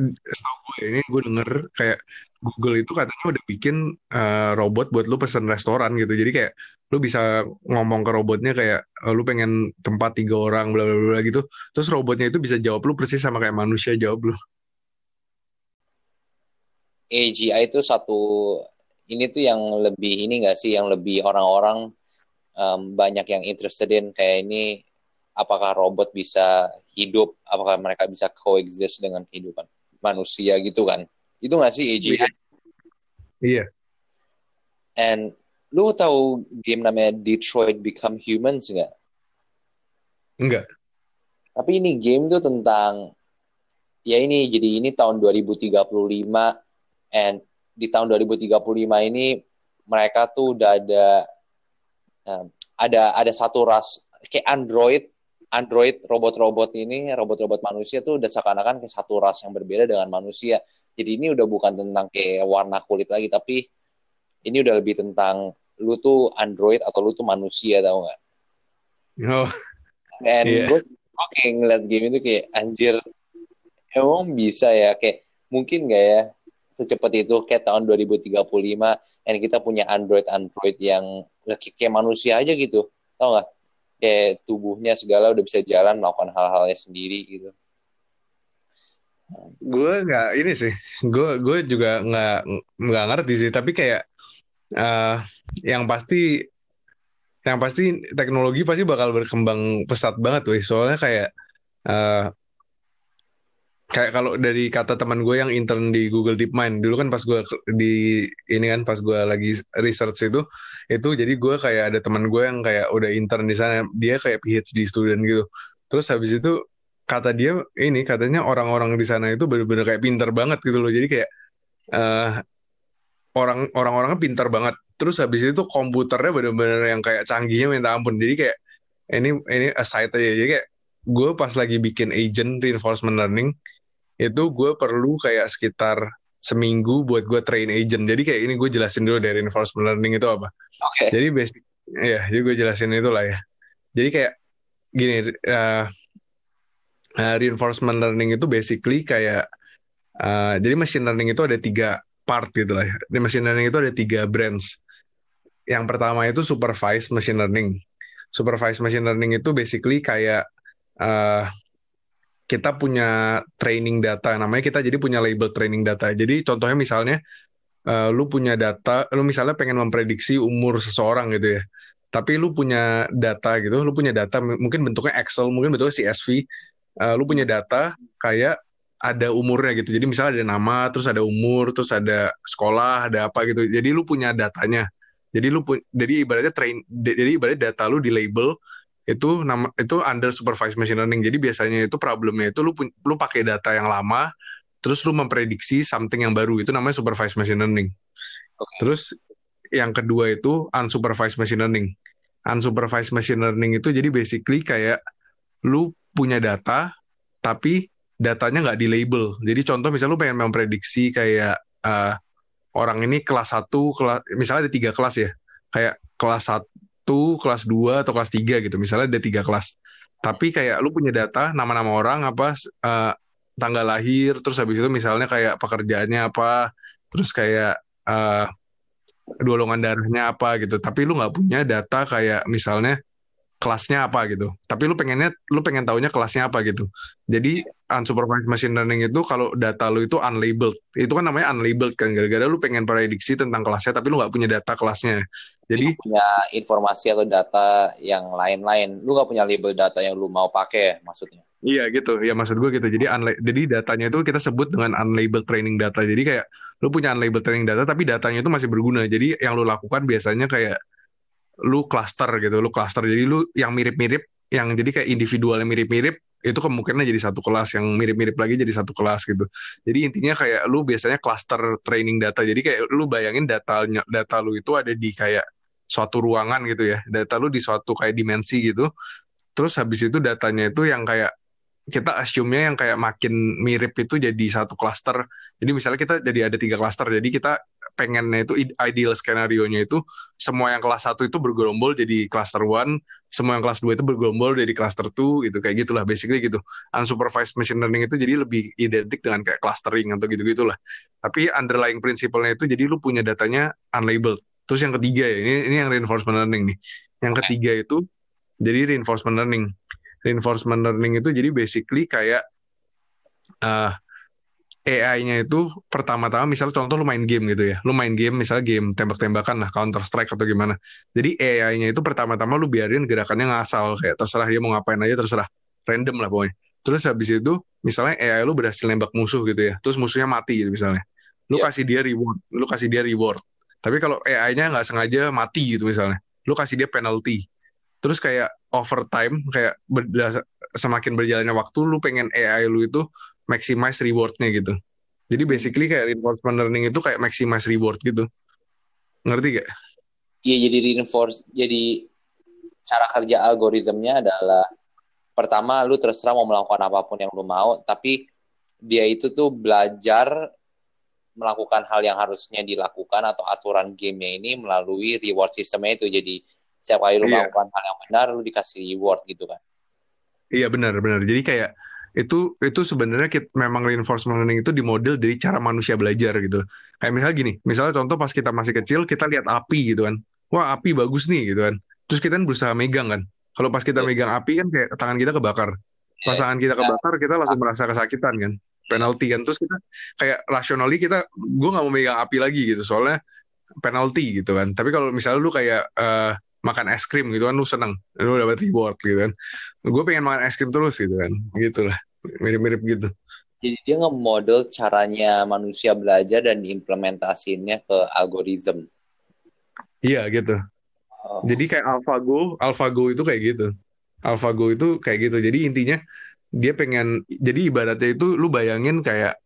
setahu gue ini gue denger kayak Google itu katanya udah bikin uh, robot buat lu pesen restoran gitu. Jadi kayak lu bisa ngomong ke robotnya kayak uh, lu pengen tempat tiga orang bla bla bla gitu. Terus robotnya itu bisa jawab lu persis sama kayak manusia jawab lu. AGI itu satu ini tuh yang lebih ini gak sih yang lebih orang-orang um, banyak yang interested in kayak ini apakah robot bisa hidup apakah mereka bisa coexist dengan kehidupan manusia gitu kan. Itu gak sih AGI iya. Yeah. and lu tahu game namanya Detroit Become Humans nggak? Enggak tapi ini game tuh tentang ya ini jadi ini tahun 2035 and di tahun 2035 ini mereka tuh udah ada um, ada ada satu ras kayak android android robot-robot ini robot-robot manusia tuh udah seakan-akan kayak satu ras yang berbeda dengan manusia. Jadi ini udah bukan tentang kayak warna kulit lagi tapi ini udah lebih tentang lu tuh android atau lu tuh manusia tau nggak? Oh. And yeah. gue gue kayak ngeliat game itu kayak anjir emang bisa ya? Kayak mungkin gak ya? Secepat itu kayak tahun 2035 and kita punya android android yang kayak manusia aja gitu tau gak kayak tubuhnya segala udah bisa jalan melakukan hal-halnya sendiri gitu. Gue nggak ini sih gue gue juga nggak nggak ngerti sih tapi kayak uh, yang pasti yang pasti teknologi pasti bakal berkembang pesat banget tuh soalnya kayak uh, kayak kalau dari kata teman gue yang intern di Google DeepMind dulu kan pas gue di ini kan pas gue lagi research itu itu jadi gue kayak ada teman gue yang kayak udah intern di sana dia kayak PhD student gitu. Terus habis itu kata dia ini katanya orang-orang di sana itu bener-bener kayak pinter banget gitu loh. Jadi kayak uh, orang orang-orangnya pinter banget. Terus habis itu komputernya bener-bener yang kayak canggihnya minta ampun. Jadi kayak ini ini aside aja. Jadi kayak gue pas lagi bikin agent reinforcement learning itu gue perlu kayak sekitar seminggu buat gue train agent. Jadi kayak ini gue jelasin dulu dari reinforcement learning itu apa. Oke. Okay. Jadi basic, ya, jadi gue jelasin itu lah ya. Jadi kayak gini, uh, uh, reinforcement learning itu basically kayak, uh, jadi machine learning itu ada tiga part gitu lah. Ya. Di machine learning itu ada tiga branch. Yang pertama itu supervised machine learning. Supervised machine learning itu basically kayak uh, kita punya training data. Namanya kita jadi punya label training data. Jadi contohnya misalnya uh, lu punya data lu misalnya pengen memprediksi umur seseorang gitu ya. Tapi lu punya data gitu lu punya data mungkin bentuknya Excel mungkin bentuknya CSV uh, eh, lu punya data kayak ada umurnya gitu. Jadi misalnya ada nama terus ada umur terus ada sekolah ada apa gitu. Jadi lu punya datanya. Jadi lu jadi ibaratnya train jadi ibaratnya data lu di label itu nama itu under supervised machine learning. Jadi biasanya itu problemnya itu lu lu pakai data yang lama terus lu memprediksi something yang baru itu namanya supervised machine learning. Okay. Terus yang kedua itu unsupervised machine learning. Unsupervised machine learning itu jadi basically kayak lu punya data tapi datanya nggak di label. Jadi contoh misalnya lu pengen memprediksi kayak uh, orang ini kelas 1, kelas misalnya ada tiga kelas ya. Kayak kelas 1 satu, kelas 2 atau kelas 3 gitu. Misalnya ada tiga kelas. Tapi kayak lu punya data nama-nama orang apa uh, tanggal lahir, terus habis itu misalnya kayak pekerjaannya apa, terus kayak uh, golongan darahnya apa gitu. Tapi lu nggak punya data kayak misalnya kelasnya apa gitu. Tapi lu pengennya lu pengen taunya kelasnya apa gitu. Jadi unsupervised machine learning itu kalau data lu itu unlabeled. Itu kan namanya unlabeled kan gara-gara lu pengen prediksi tentang kelasnya tapi lu nggak punya data kelasnya. Jadi Lu punya informasi atau data yang lain-lain. Lu nggak punya label data yang lu mau pakai maksudnya. Iya gitu, ya maksud gue gitu. Jadi unla- jadi datanya itu kita sebut dengan unlabeled training data. Jadi kayak lu punya unlabeled training data, tapi datanya itu masih berguna. Jadi yang lu lakukan biasanya kayak lu cluster gitu, lu cluster. Jadi lu yang mirip-mirip, yang jadi kayak individual yang mirip-mirip, itu kemungkinan jadi satu kelas, yang mirip-mirip lagi jadi satu kelas gitu. Jadi intinya kayak lu biasanya cluster training data. Jadi kayak lu bayangin datanya, data lu itu ada di kayak suatu ruangan gitu ya. Data lu di suatu kayak dimensi gitu. Terus habis itu datanya itu yang kayak kita assume-nya yang kayak makin mirip itu jadi satu klaster. Jadi misalnya kita jadi ada tiga klaster. Jadi kita pengennya itu id- ideal skenario-nya itu semua yang kelas satu itu bergerombol jadi cluster one, semua yang kelas dua itu bergerombol jadi cluster two gitu kayak gitulah basically gitu. Unsupervised machine learning itu jadi lebih identik dengan kayak clustering atau gitu-gitulah. Tapi underlying principle-nya itu jadi lu punya datanya unlabeled. Terus yang ketiga ya, ini ini yang reinforcement learning nih. Yang ketiga itu jadi reinforcement learning reinforcement learning itu jadi basically kayak uh, AI-nya itu pertama-tama misalnya contoh lu main game gitu ya. Lu main game misalnya game tembak-tembakan lah Counter Strike atau gimana. Jadi AI-nya itu pertama-tama lu biarin gerakannya ngasal kayak terserah dia mau ngapain aja terserah random lah pokoknya. Terus habis itu misalnya AI lu berhasil nembak musuh gitu ya. Terus musuhnya mati gitu misalnya. Lu Iya. kasih dia reward, lu kasih dia reward. Tapi kalau AI-nya nggak sengaja mati gitu misalnya. Lu kasih dia penalty terus kayak over time kayak semakin berjalannya waktu lu pengen AI lu itu maximize rewardnya gitu jadi basically kayak reinforcement learning itu kayak maximize reward gitu ngerti gak? Iya jadi reinforce jadi cara kerja algoritmnya adalah pertama lu terserah mau melakukan apa pun yang lu mau tapi dia itu tuh belajar melakukan hal yang harusnya dilakukan atau aturan gamenya ini melalui reward sistemnya itu jadi setiap kali lu Iya. melakukan hal yang benar lu dikasih reward gitu kan Iya benar benar. Jadi kayak itu itu sebenarnya kit- memang reinforcement learning itu dimodel dari cara manusia belajar gitu. Kayak misalnya gini, misalnya contoh pas kita masih kecil kita lihat api gitu kan. Wah, api bagus nih gitu kan. Terus kita kan berusaha megang kan. Kalau pas kita Iya. megang api kan kayak tangan kita kebakar. Pas tangan kita kebakar kita langsung merasa kesakitan kan. Penalti kan. Terus kita kayak rationally kita gue nggak mau megang api lagi gitu. Soalnya penalti gitu kan. Tapi kalau misalnya lu kayak eh, makan es krim gitu kan lu seneng, lu dapat reward gitu kan. Gue pengen makan es krim terus gitu kan. Gitulah. Mirip-mirip gitu. Jadi dia nge-model caranya manusia belajar dan diimplementasinya ke algoritma iya gitu. Oh. jadi kayak AlphaGo AlphaGo itu kayak gitu. AlphaGo itu kayak gitu. Jadi intinya dia pengen jadi ibaratnya itu lu bayangin kayak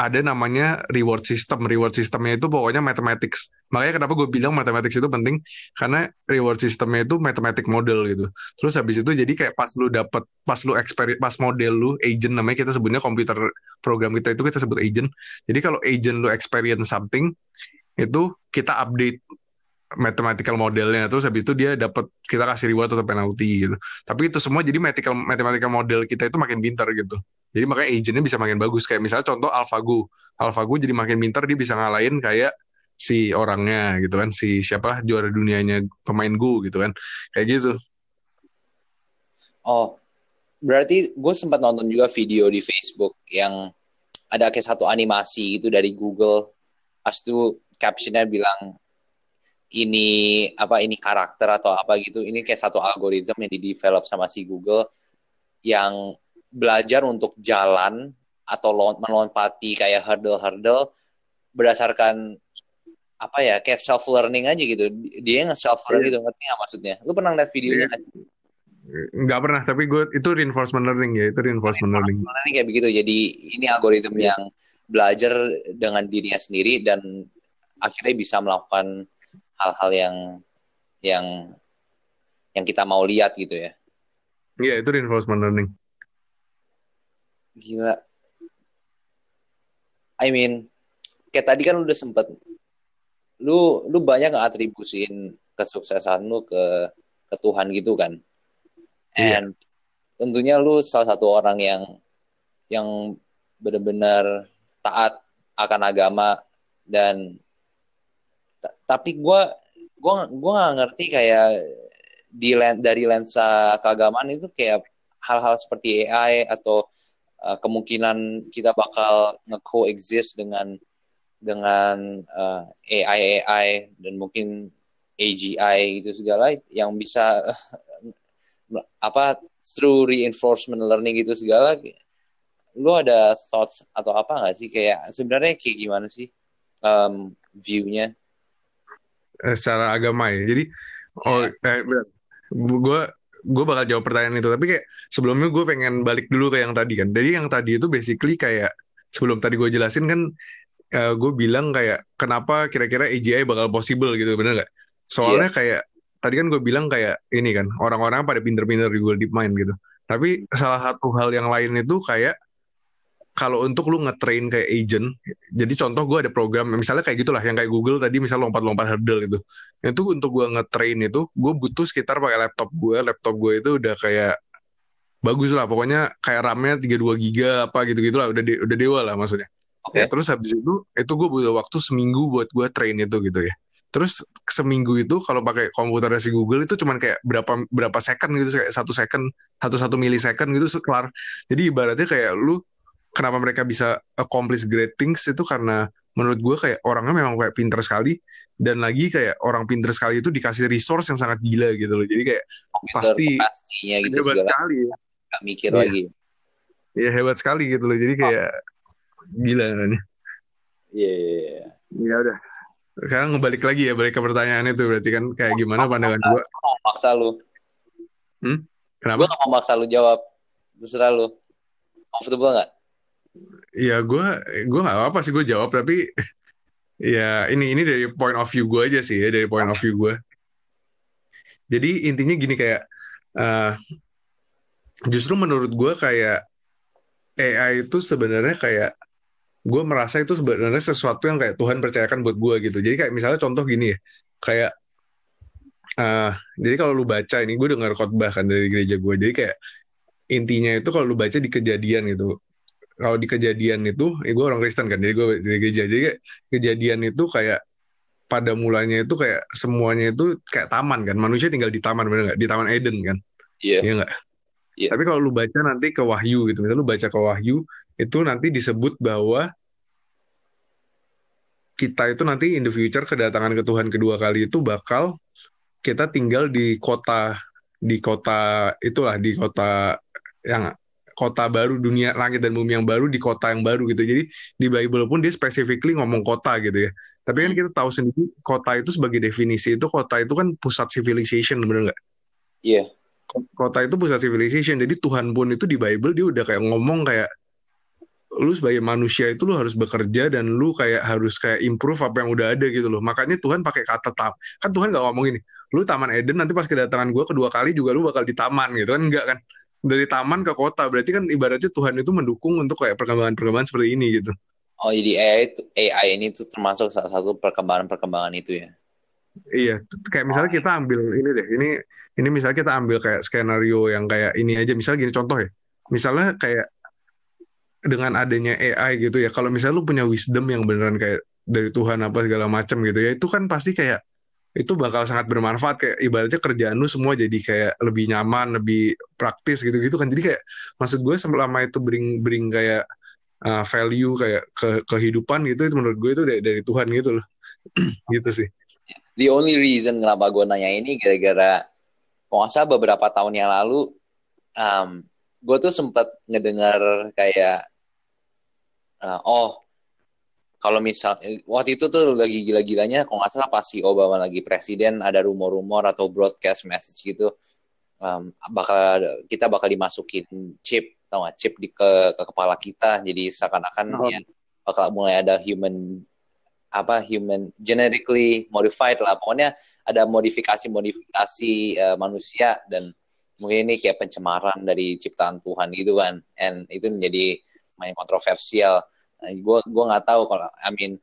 ada namanya reward system. Reward systemnya itu pokoknya mathematics. Makanya kenapa gue bilang mathematics itu penting? Karena reward systemnya itu mathematic model gitu. Terus habis itu jadi kayak pas lu dapet pas lu eksperi pas model lu agent namanya kita sebutnya komputer program kita itu kita sebut agent. Jadi kalau agent lu experience something itu kita update mathematical modelnya. Terus habis itu dia dapat kita kasih reward atau penalti gitu. Tapi itu semua jadi mathematical mathematical model kita itu makin pintar gitu. Jadi makanya agentnya bisa makin bagus. Kayak misalnya contoh AlphaGo. AlphaGo jadi makin pintar dia bisa ngalahin kayak si orangnya gitu kan. Si siapa? Juara dunianya pemain Go gitu kan. Kayak gitu. Oh, berarti gue sempat nonton juga video di Facebook yang ada kayak satu animasi gitu dari Google. Pas itu captionnya bilang ini apa ini karakter atau apa gitu. Ini kayak satu algoritma yang di-develop sama si Google yang belajar untuk jalan atau melompati kayak hurdle-hurdle berdasarkan apa ya kayak self learning aja gitu dia nge self learn Iya. gitu ngerti nggak maksudnya lu pernah lihat videonya Iya. nggak? nggak pernah tapi gue itu reinforcement learning ya itu reinforcement learning Sebenarnya kayak begitu. Jadi ini algoritma yang belajar dengan dirinya sendiri dan akhirnya bisa melakukan hal-hal yang yang yang kita mau lihat gitu ya. iya itu reinforcement learning Gila. I mean, kayak tadi kan lu udah sempet lu lu banyak ngatribusin kesuksesan lu ke ke Tuhan gitu kan. Iya. And tentunya lu salah satu orang yang yang benar-benar taat akan agama dan tapi gua gua gua nggak ngerti kayak di dari lensa keagamaan itu kayak hal-hal seperti AI atau uh, kemungkinan kita bakal nge-coexist dengan dengan uh, AI AI dan mungkin AGI gitu segala yang bisa apa through reinforcement learning gitu segala. Lu ada thoughts atau apa nggak sih? Kayak sebenarnya kayak gimana sih um, view-nya? eh, secara agama ya. Jadi oh eh, gue gue bakal jawab pertanyaan itu. Tapi kayak sebelumnya gue pengen balik dulu ke yang tadi kan. Jadi yang tadi itu basically kayak sebelum tadi gue jelasin kan uh, gue bilang kayak kenapa kira-kira AGI bakal possible gitu bener nggak? Soalnya yeah. kayak tadi kan gue bilang kayak ini kan orang-orang pada pinter-pinter di Google DeepMind gitu. Tapi salah satu hal yang lain itu kayak kalau untuk lu ngetrain kayak agent, jadi contoh gue ada program, misalnya kayak gitulah, yang kayak Google tadi, misal lompat-lompat hurdle itu. Itu untuk gue ngetrain itu, gue butuh sekitar pakai laptop gue, laptop gue itu udah kayak bagus lah, pokoknya kayak RAM-nya 32 giga apa gitu-gitu lah, udah de udah dewa lah maksudnya. Okay. Ya, terus habis itu, itu gue butuh waktu seminggu buat gue train itu gitu ya. Terus seminggu itu kalau pakai komputer si Google itu cuman kayak berapa berapa second gitu kayak satu second satu satu milisecond gitu kelar. Jadi ibaratnya kayak lu kenapa mereka bisa accomplish great things itu karena menurut gue kayak orangnya memang kayak pinter sekali. Dan lagi kayak orang pinter sekali itu dikasih resource yang sangat gila gitu loh. Jadi kayak pasti pastinya gitu hebat segala. sekali. Gak mikir yeah. lagi. Iya hebat sekali gitu loh. Jadi kayak oh. gila kan. Iya yeah, yeah. ya udah. Sekarang ngebalik lagi ya balik ke pertanyaan itu berarti kan. Kayak gimana pandangan gue maksa lu. Hmm? kenapa? Gue gak mau maksa lu jawab. Terserah lu. Comfortable gak ya gue gue nggak apa sih gue jawab tapi ya ini ini dari point of view gue aja sih ya dari point of view gue jadi intinya gini kayak uh, justru menurut gue kayak AI itu sebenarnya kayak gue merasa itu sebenarnya sesuatu yang kayak Tuhan percayakan buat gue gitu. Jadi kayak misalnya contoh gini ya kayak uh, jadi kalau lu baca ini gue dengar khotbah kan dari gereja gue jadi kayak intinya itu kalau lu baca di kejadian gitu kalau di kejadian itu, eh, gue orang Kristen kan, jadi gue di gereja. Jadi kayak kejadian itu kayak pada mulanya itu kayak semuanya itu kayak taman kan. Manusia tinggal di taman, bener nggak? Di Taman Eden kan? Iya. Yeah. Iya nggak? Yeah. Tapi kalau lu baca nanti ke Wahyu gitu, misalnya lu baca ke Wahyu, itu nanti disebut bahwa kita itu nanti in the future kedatangan ke Tuhan kedua kali itu bakal kita tinggal di kota di kota itulah di kota yang kota baru dunia langit dan bumi yang baru di kota yang baru gitu. Jadi di Bible pun dia specifically ngomong kota gitu ya. Tapi kan hmm. kita tahu sendiri kota itu sebagai definisi itu kota itu kan pusat civilization bener nggak? Iya. Yeah. kota itu pusat civilization. Jadi Tuhan pun itu di Bible dia udah kayak ngomong kayak lu sebagai manusia itu lu harus bekerja dan lu kayak harus kayak improve apa yang udah ada gitu loh. Makanya Tuhan pakai kata tap kan Tuhan nggak ngomong ini lu taman Eden nanti pas kedatangan gue kedua kali juga lu bakal di taman gitu kan? Enggak kan dari taman ke kota berarti kan ibaratnya Tuhan itu mendukung untuk kayak perkembangan-perkembangan seperti ini gitu. Oh jadi AI itu AI ini tuh termasuk salah satu perkembangan-perkembangan itu ya? Iya kayak misalnya kita ambil ini deh ini ini misalnya kita ambil kayak skenario yang kayak ini aja. Misalnya gini contoh ya. Misalnya kayak dengan adanya AI gitu ya. Kalau misalnya lu punya wisdom yang beneran kayak dari Tuhan apa segala macam gitu ya itu kan pasti kayak itu bakal sangat bermanfaat kayak ibaratnya kerjaan lu semua jadi kayak lebih nyaman, lebih praktis gitu-gitu kan. Jadi kayak maksud gue selama itu bring bring kayak uh, value kayak ke kehidupan gitu itu menurut gue itu dari, dari Tuhan gitu loh. gitu sih. The only reason kenapa gue nanya ini gara-gara kalau beberapa tahun yang lalu um, gue tuh sempat ngedengar kayak uh, oh kalau misal waktu itu tuh lagi gila-gilanya kalau nggak salah pas si Obama lagi presiden ada rumor-rumor atau broadcast message gitu um, bakal kita bakal dimasukin chip tau gak chip di ke, ke kepala kita jadi seakan-akan oh. ya bakal mulai ada human apa human genetically modified lah. Pokoknya ada modifikasi-modifikasi uh, manusia dan mungkin ini kayak pencemaran dari ciptaan Tuhan gitu kan. And itu menjadi main kontroversial nah, gue nggak tahu kalau I mean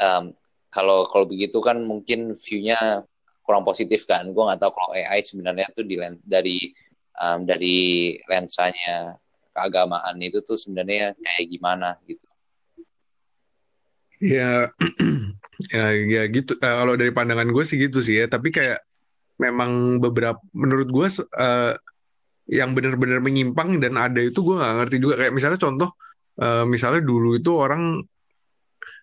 um, kalau kalau begitu kan mungkin view-nya kurang positif kan. Gue nggak tahu kalau AI sebenarnya tuh di dari um, dari lensanya keagamaan itu tuh sebenarnya kayak gimana gitu. Ya ya ya gitu. Uh, kalau dari pandangan gue sih gitu sih ya. Tapi kayak memang beberapa menurut gue uh, yang benar-benar menyimpang dan ada itu gue nggak ngerti juga. Kayak misalnya contoh uh, misalnya dulu itu orang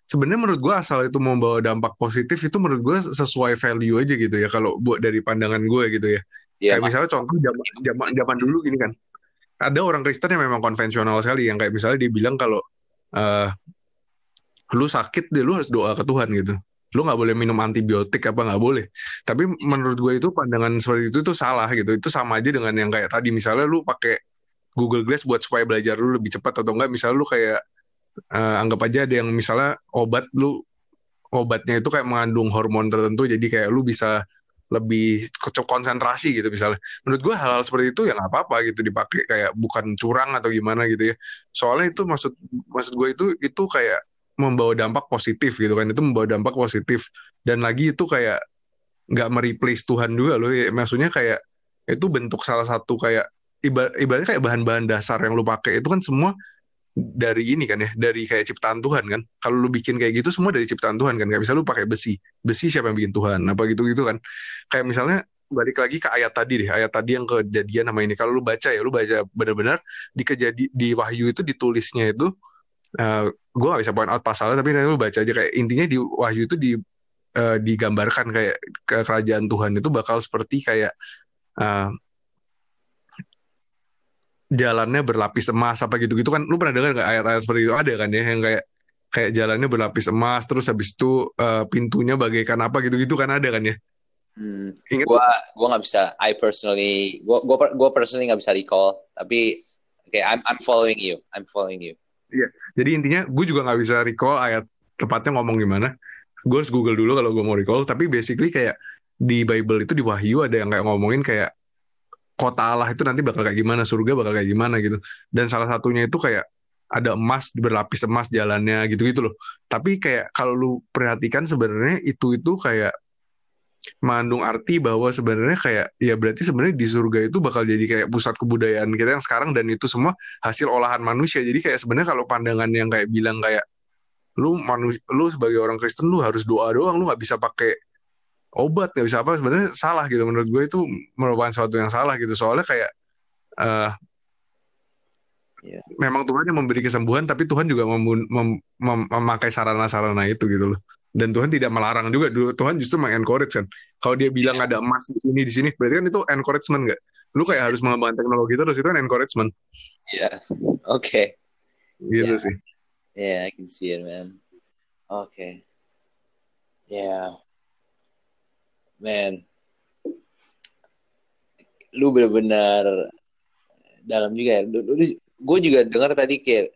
sebenarnya menurut gue asal itu membawa dampak positif itu menurut gue sesuai value aja gitu ya kalau buat dari pandangan gue gitu ya. ya kayak misalnya contoh zaman zaman zaman dulu gini kan. Ada orang Kristen yang memang konvensional sekali yang kayak misalnya dia bilang kalau uh, lu sakit deh lu harus doa ke Tuhan gitu. Lu nggak boleh minum antibiotik apa nggak boleh. Tapi menurut gue itu pandangan seperti itu tuh salah gitu. Itu sama aja dengan yang kayak tadi misalnya lu pakai Google Glass buat supaya belajar lu lebih cepat atau enggak misalnya lu kayak uh, anggap aja ada yang misalnya obat lu obatnya itu kayak mengandung hormon tertentu jadi kayak lu bisa lebih konsentrasi gitu misalnya. Menurut gue hal-hal seperti itu ya nggak apa-apa gitu dipakai kayak bukan curang atau gimana gitu ya. Soalnya itu maksud maksud gue itu itu kayak membawa dampak positif gitu kan itu membawa dampak positif dan lagi itu kayak nggak mereplace Tuhan juga loh ya. maksudnya kayak itu bentuk salah satu kayak ibaratnya kayak bahan-bahan dasar yang lu pakai itu kan semua dari ini kan ya, dari kayak ciptaan Tuhan kan. Kalau lu bikin kayak gitu semua dari ciptaan Tuhan kan. Kayak misalnya lu pakai besi. Besi siapa yang bikin Tuhan? Apa gitu-gitu kan. Kayak misalnya balik lagi ke ayat tadi deh. Ayat tadi yang kejadian sama ini. Kalau lu baca ya, lu baca benar-benar di kejadi di Wahyu itu ditulisnya itu uh, eh, gue gak bisa point out pasalnya tapi nanti lu baca aja kayak intinya di Wahyu itu di uh, digambarkan kayak ke kerajaan Tuhan itu bakal seperti kayak uh, jalannya berlapis emas apa gitu-gitu kan lu pernah dengar nggak ayat-ayat seperti itu ada kan ya yang kayak kayak jalannya berlapis emas terus habis itu uh, pintunya bagaikan apa gitu-gitu kan ada kan ya Hmm, Ingat gua gua nggak bisa I personally gua gua gua personally nggak bisa recall tapi oke okay, I'm I'm following you I'm following you. Iya. Jadi intinya gue juga nggak bisa recall ayat tepatnya ngomong gimana. Gue harus Google dulu kalau gue mau recall. Tapi basically kayak di Bible itu di Wahyu ada yang kayak ngomongin kayak kota Allah itu nanti bakal kayak gimana, surga bakal kayak gimana gitu. Dan salah satunya itu kayak ada emas berlapis emas jalannya gitu-gitu loh. Tapi kayak kalau lu perhatikan sebenarnya itu itu kayak mengandung arti bahwa sebenarnya kayak ya berarti sebenarnya di surga itu bakal jadi kayak pusat kebudayaan kita yang sekarang dan itu semua hasil olahan manusia. Jadi kayak sebenarnya kalau pandangan yang kayak bilang kayak lu manusia lu sebagai orang Kristen lu harus doa doang lu nggak bisa pakai obat nggak bisa apa sebenarnya salah gitu menurut gue itu merupakan sesuatu yang salah gitu soalnya kayak uh, yeah. memang Tuhan yang memberi kesembuhan tapi Tuhan juga mem mem mem memakai sarana-sarana itu gitu loh dan Tuhan tidak melarang juga Tuhan justru mengencourage kan kalau dia bilang yeah. ada emas di sini di sini berarti kan itu encouragement nggak lu kayak harus mengembangkan teknologi terus itu kan encouragement ya yeah. oke okay. gitu yeah. sih yeah I can see it man oke okay. yeah man lu benar-benar dalam juga ya. Gue juga dengar tadi kayak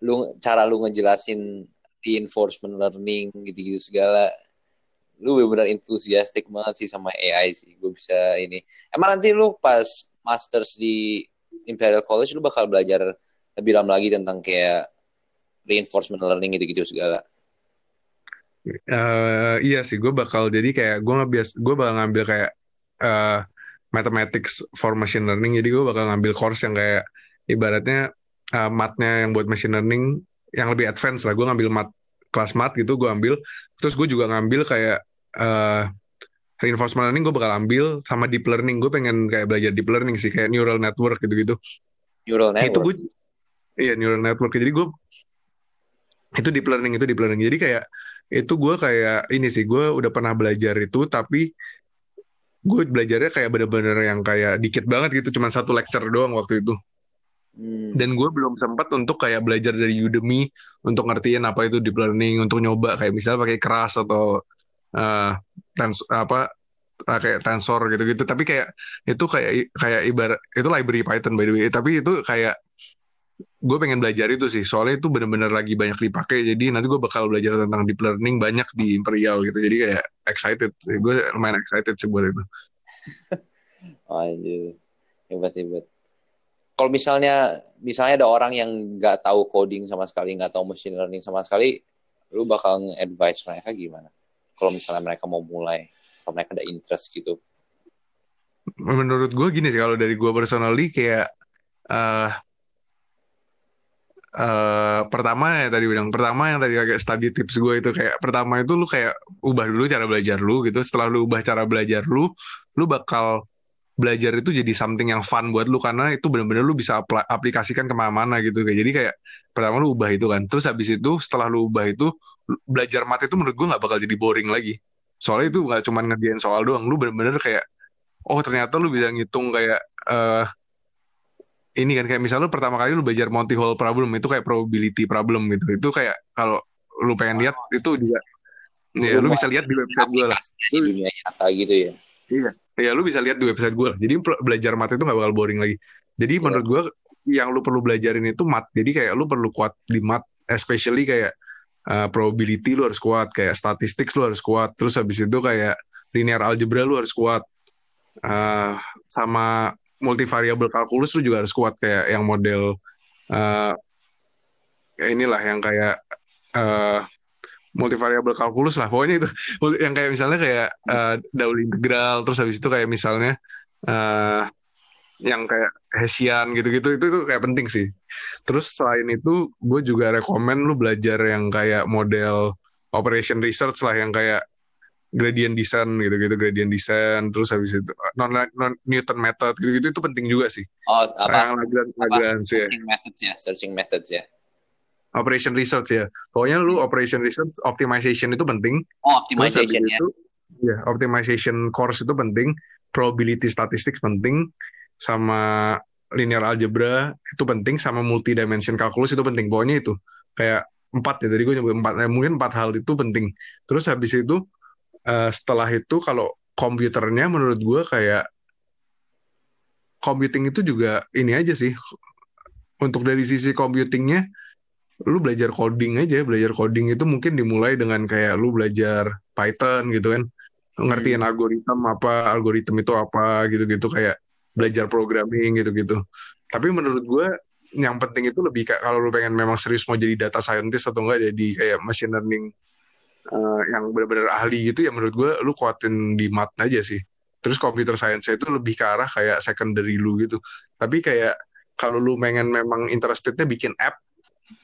lu cara lu ngejelasin reinforcement learning gitu-gitu segala. Lu benar-benar enthusiastic banget sih sama AI sih. Gue bisa ini. Emang nanti lu pas masters di Imperial College lu bakal belajar lebih dalam lagi tentang kayak reinforcement learning gitu-gitu segala Uh, iya sih, gue bakal jadi kayak gue ngebias, gue bakal ngambil kayak uh, mathematics for machine learning. Jadi gue bakal ngambil course yang kayak ibaratnya uh, matnya yang buat machine learning yang lebih advance lah. Gue ngambil mat kelas mat gitu, gue ambil. Terus gue juga ngambil kayak uh, reinforcement learning gue bakal ambil sama deep learning. Gue pengen kayak belajar deep learning sih, kayak neural network gitu-gitu. Neural network. Itu gue, iya neural network. Jadi gue itu deep learning itu deep learning. Jadi kayak itu gue kayak ini sih gue udah pernah belajar itu tapi gue belajarnya kayak bener-bener yang kayak dikit banget gitu cuman satu lecture doang waktu itu. Hmm. dan gue belum sempat untuk kayak belajar dari Udemy untuk ngertiin apa itu deep learning untuk nyoba kayak misalnya pakai keras atau uh, tens apa kayak tensor gitu-gitu. Tapi kayak itu kayak kayak ibarat itu library Python by the way. Tapi itu kayak gue pengen belajar itu sih soalnya itu bener-bener lagi banyak dipakai jadi nanti gue bakal belajar tentang deep learning banyak di Imperial gitu jadi kayak excited gue lumayan excited sih buat itu. Oh anjir hebat hebat. Kalau misalnya misalnya ada orang yang nggak tahu coding sama sekali nggak tahu machine learning sama sekali lu bakal advice mereka gimana? Kalau misalnya mereka mau mulai atau mereka ada interest gitu. Menurut gue gini sih kalau dari gue personally kayak uh, eh pertama ya tadi bilang pertama yang tadi kayak study tips gue itu kayak pertama itu lu kayak ubah dulu cara belajar lu gitu. Setelah lu ubah cara belajar lu lu bakal belajar itu jadi something yang fun buat lu karena itu bener-bener lu bisa apl- aplikasikan ke mana-mana gitu kayak. Jadi kayak pertama lu ubah itu kan. Terus habis itu setelah lu ubah itu belajar mat itu menurut gue nggak bakal jadi boring lagi. Soalnya itu nggak cuma ngerjain soal doang. Lu bener-bener kayak oh ternyata lu bisa ngitung kayak eh ini kan kayak misalnya lu pertama kali lu belajar multi hole problem itu kayak probability problem gitu itu kayak kalau lu pengen lihat itu juga ya lu bisa lihat di website gue lah di dunia nyata gitu ya Iya, ya lu bisa lihat di website gue. Jadi pe- belajar mat itu nggak bakal boring lagi. Jadi Iya. menurut gue yang lu perlu belajarin itu mat. Jadi kayak lu perlu kuat di mat, especially kayak uh, probability lu harus kuat, kayak statistics lu harus kuat. Terus habis itu kayak linear algebra lu harus kuat. Uh, sama multivariable calculus lu juga harus kuat kayak yang model uh, ya inilah yang kayak uh, multivariable calculus lah. Pokoknya itu yang kayak misalnya kayak uh, Dauli integral terus habis itu kayak misalnya uh, yang kayak Hessian gitu-gitu itu itu kayak penting sih. Terus selain itu gue juga rekomen lu belajar yang kayak model operation research lah yang kayak gradient descent gitu-gitu gradient descent terus habis itu non, non Newton method gitu-gitu itu penting juga sih. Oh apa? Lagrange Lagrange ya. Searching methods ya searching methods ya. Operation research ya. Pokoknya lu operation research optimization itu penting. Oh optimization ya. itu, ya optimization course itu penting, probability statistics penting, sama linear algebra itu penting, sama multi-dimension calculus itu penting. Pokoknya itu. Kayak empat ya tadi gue nyebut empat, eh, mungkin empat hal itu penting. Terus habis itu eh, setelah itu kalau komputernya menurut gue kayak computing itu juga ini aja sih. Untuk dari sisi computingnya lu belajar coding aja, belajar coding itu mungkin dimulai dengan kayak lu belajar Python gitu kan, ngertiin algoritma apa, algoritma itu apa gitu-gitu kayak belajar programming gitu-gitu. Tapi menurut gue yang penting itu lebih kayak kalau lu pengen memang serius mau jadi data scientist atau enggak jadi kayak machine learning eh, yang benar-benar ahli gitu ya menurut gue lu kuatin di mat aja sih. Terus computer science itu lebih ke arah kayak secondary lu gitu. Tapi kayak kalau lu pengen memang interestednya bikin app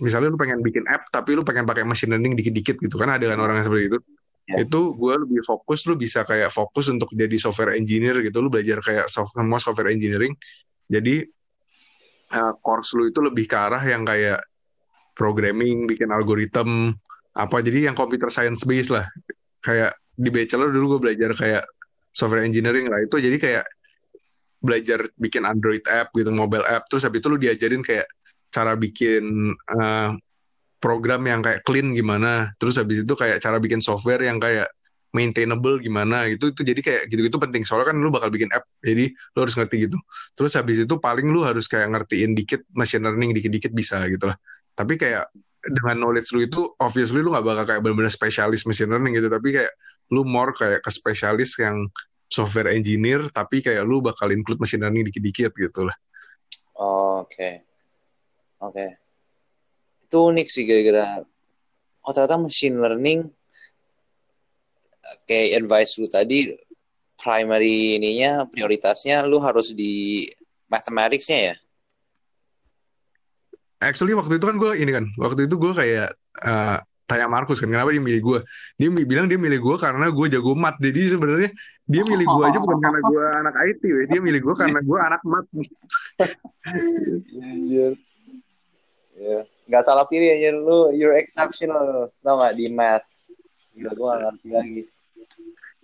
misalnya lu pengen bikin app tapi lu pengen pakai machine learning dikit-dikit gitu kan ada kan orang yang seperti itu Ya. itu gue lebih fokus lu bisa kayak fokus untuk jadi software engineer gitu lu belajar kayak soft, semua software engineering jadi uh, course lu itu lebih ke arah yang kayak programming bikin algoritma apa jadi yang computer science based lah. Kayak di bachelor dulu gue belajar kayak software engineering lah. Itu jadi kayak belajar bikin Android app gitu mobile app. Terus habis itu lu diajarin kayak cara bikin uh, program yang kayak clean gimana. Terus habis itu kayak cara bikin software yang kayak maintainable gimana gitu. Itu jadi kayak gitu-gitu penting. Soalnya kan lu bakal bikin app jadi lu harus ngerti gitu. Terus habis itu paling lu harus kayak ngertiin dikit machine learning dikit-dikit bisa gitu lah. Tapi kayak dengan knowledge lu itu obviously lu nggak bakal kayak benar-benar spesialis machine learning gitu. Tapi kayak lu more kayak ke spesialis yang software engineer tapi kayak lu bakal include machine learning dikit-dikit gitu lah. Oh, oke. Oke. Itu unik sih gara-gara oh ternyata machine learning kayak advice lu tadi primary ininya prioritasnya lu harus di mathematicsnya ya actually waktu itu kan gue ini kan waktu itu gue kayak uh, tanya Markus kan kenapa dia milih gue dia bilang dia milih gue karena gue jago mat jadi sebenarnya dia milih gue aja bukan karena gue anak IT we. dia milih gue karena gue anak mat. Ya, nggak salah pilih aja lu you're exceptional tau gak di math. Gila gue gak ngerti lagi.